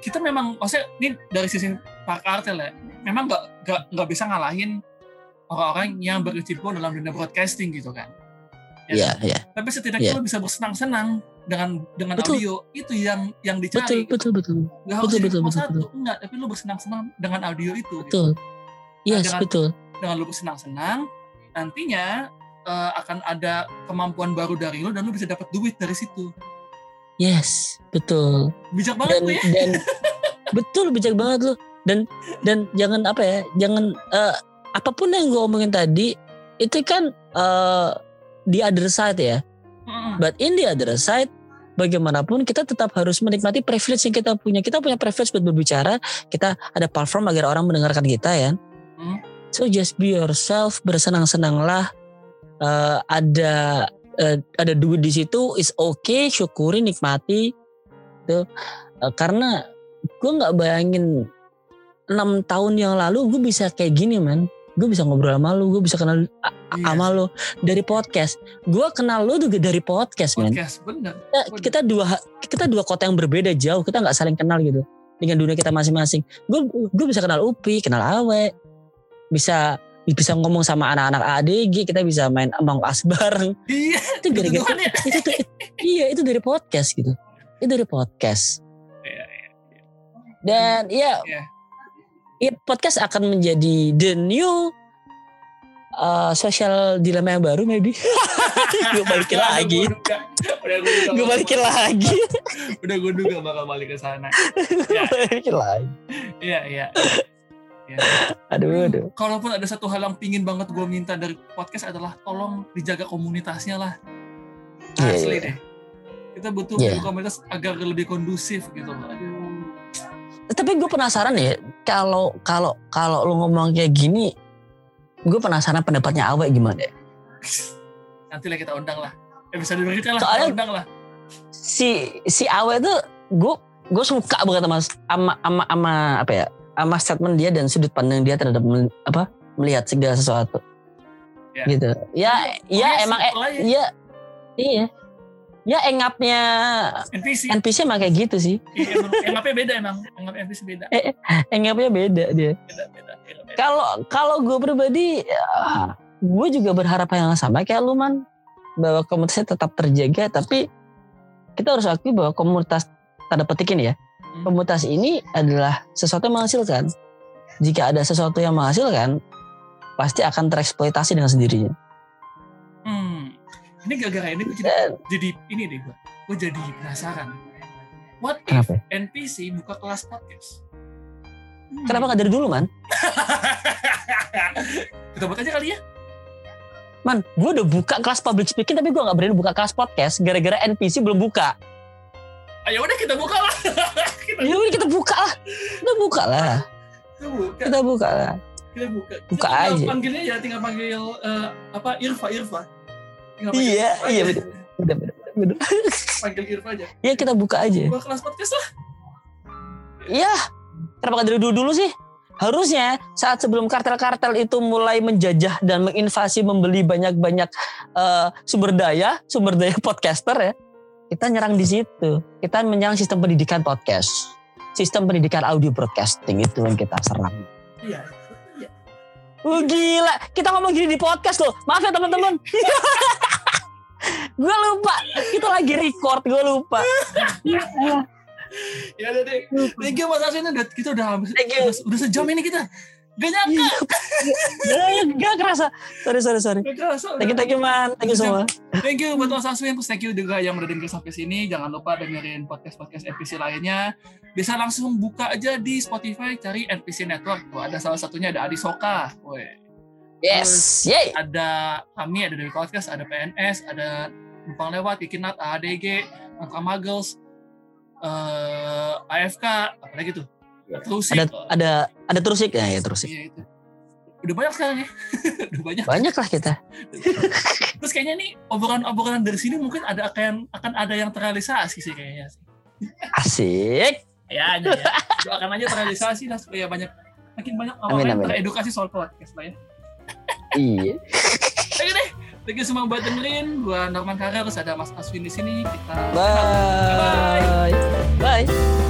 kita memang, maksudnya ini dari sisi para kartel ya, memang nggak nggak nggak bisa ngalahin orang-orang yang berkecimpung dalam dunia broadcasting gitu kan. Iya, kan? iya. Tapi setidaknya Iya. lo bisa bersenang-senang dengan dengan Betul. audio itu yang yang Betul, dicari. betul, betul. Gak harus betul, jadi betul, betul, satu, enggak. Tapi lo bersenang-senang dengan audio itu. gitu. Betul. Yes, jangan- betul. dengan lu bersenang-senang, nantinya eh, akan ada kemampuan baru dari lu dan lu bisa dapat duit dari situ. Yes, betul. Bijak banget Dan lu ya. dan betul bijak banget lu. Dan dan jangan apa ya? Jangan eh, apa pun yang gue omongin tadi itu kan eh di other side ya. But in the other side, bagaimanapun kita tetap harus menikmati privilege yang kita punya. Kita punya privilege buat berbicara. Kita ada platform agar orang mendengarkan kita ya. So just be yourself, bersenang-senanglah. Eh, ada eh, ada duit di situ is okay, syukuri, nikmati. Tuh. Eh, karena gue nggak bayangin enam tahun yang lalu gue bisa kayak gini man. Gue bisa ngobrol sama lu, gue bisa kenal a- Iya, sama lu dari podcast. Gue kenal lu juga dari podcast, man. podcast bener. Kita, kita dua kita dua kota yang berbeda jauh. Kita nggak saling kenal gitu dengan dunia kita masing-masing. Gue gue bisa kenal Upi, kenal Awe, bisa bisa ngomong sama anak-anak ADG, kita bisa main Among Us bareng. Iya, Itu gara-gara ya. itu tuh iya itu dari podcast gitu. Itu dari podcast. Iya, iya. Dan ya, Iya. Ya podcast akan menjadi the new uh, social dilemma yang baru maybe. gue balikin lagi. gue balikin lagi. Udah gue duga bakal balik ke sana. Ya. balikin lagi. Iya, iya. Ya. Aduh, aduh. Kalaupun ada satu hal yang pingin banget gue minta dari podcast adalah tolong dijaga komunitasnya lah. Iya, Asli iya. deh. Kita butuh Iya. komunitas agar lebih kondusif gitu loh. Aduh. Tapi gue penasaran ya, kalau kalau kalau lu ngomong kayak gini, gue penasaran pendapatnya Awe gimana? ya? Nanti lah kita undang lah. Eh bisa diberikan lah, Soalnya- kita undang lah. Si si Awe tuh gue gue suka banget sama sama sama, sama apa ya? Sama statement dia dan sudut pandang dia terhadap apa melihat segala sesuatu. Ya. Gitu. Ya ya Pokoknya emang eh, simple aja. iya iya. Ya engapnya NPC. NPC emang kayak gitu sih. Iya, engapnya beda emang. Engap NPC beda. Engapnya beda dia. Beda, beda. beda, beda. Kalau kalau gue pribadi, ya, gue juga berharap yang sama kayak lu man, bahwa komunitasnya tetap terjaga. Tapi kita harus akui bahwa komunitas tanda petik ini ya, Hmm. komunitas ini adalah sesuatu yang menghasilkan. Jika ada sesuatu yang menghasilkan, pasti akan tereksploitasi dengan sendirinya. Ini gara-gara ini gue jadi, jadi ini deh gue. Gue jadi penasaran. What if kenapa? ya? NPC buka kelas podcast? Hmm. Kenapa nggak dari dulu man? kita buat aja kali ya. Man, gue udah buka kelas public speaking tapi gue nggak berani buka kelas podcast gara-gara NPC belum buka. Ayo udah kita buka lah. kita, Ya udah kita buka lah, kita buka lah, kita buka. kita buka lah. Kita buka. Buka Kita aja. Panggilnya ya tinggal panggil eh, apa Irfa Irfa. Iya, iya aja. bener, bener, bener, bener. Panggil Irfa aja. Ya kita buka aja. Buka kelas podcast lah. Iya, kenapa nggak dari dulu dulu sih? Harusnya saat sebelum kartel-kartel itu mulai menjajah dan menginvasi membeli banyak-banyak eh, sumber daya, sumber daya podcaster ya, kita nyerang di situ. Kita menyerang sistem pendidikan podcast, sistem pendidikan audio broadcasting itu yang kita serang. Iya. Iya. Wah gila, kita ngomong gini di podcast loh. Maaf ya teman-teman. gue lupa, kita lagi record, gue lupa. Ya udah deh. Thank you Mas Aswin udah kita udah habis. Thank you. Udah, udah sejam ini kita. Gak nyangka. Gak, gak kerasa. Sorry, sorry, sorry. Gak kerasa. Thank you, thank you man. Thank you semua. Thank you buat Mas Aswin, terus thank you juga yang udah denger sampai sini. Jangan lupa dengerin podcast-podcast NPC lainnya. Bisa langsung buka aja di Spotify, cari NPC Network. Tuh, ada salah satunya ada Adi Soka. Woi. Yes, yay. Ada kami, ada dari podcast, ada PNS, ada Numpang Lewat, Kikinat, ADG, Angka Muggles, eh, AFK, apa lagi tuh? Terus Ada ada ada terus ya, ya terus. Iya itu. Udah banyak sekarang ya. Udah banyak. Banyak lah kita. Terus kayaknya nih obrolan-obrolan dari sini mungkin ada akan akan ada yang terrealisasi sih kayaknya. Asik. Ya, aja ya. Doakan aja terrealisasi lah supaya banyak makin banyak orang Amin, yang amin. teredukasi soal podcast lah ya. Iya. Oke deh. Thank you semua buat dengerin. Gua Norman Karar, terus ada Mas Aswin di sini. Kita Bye. Bye.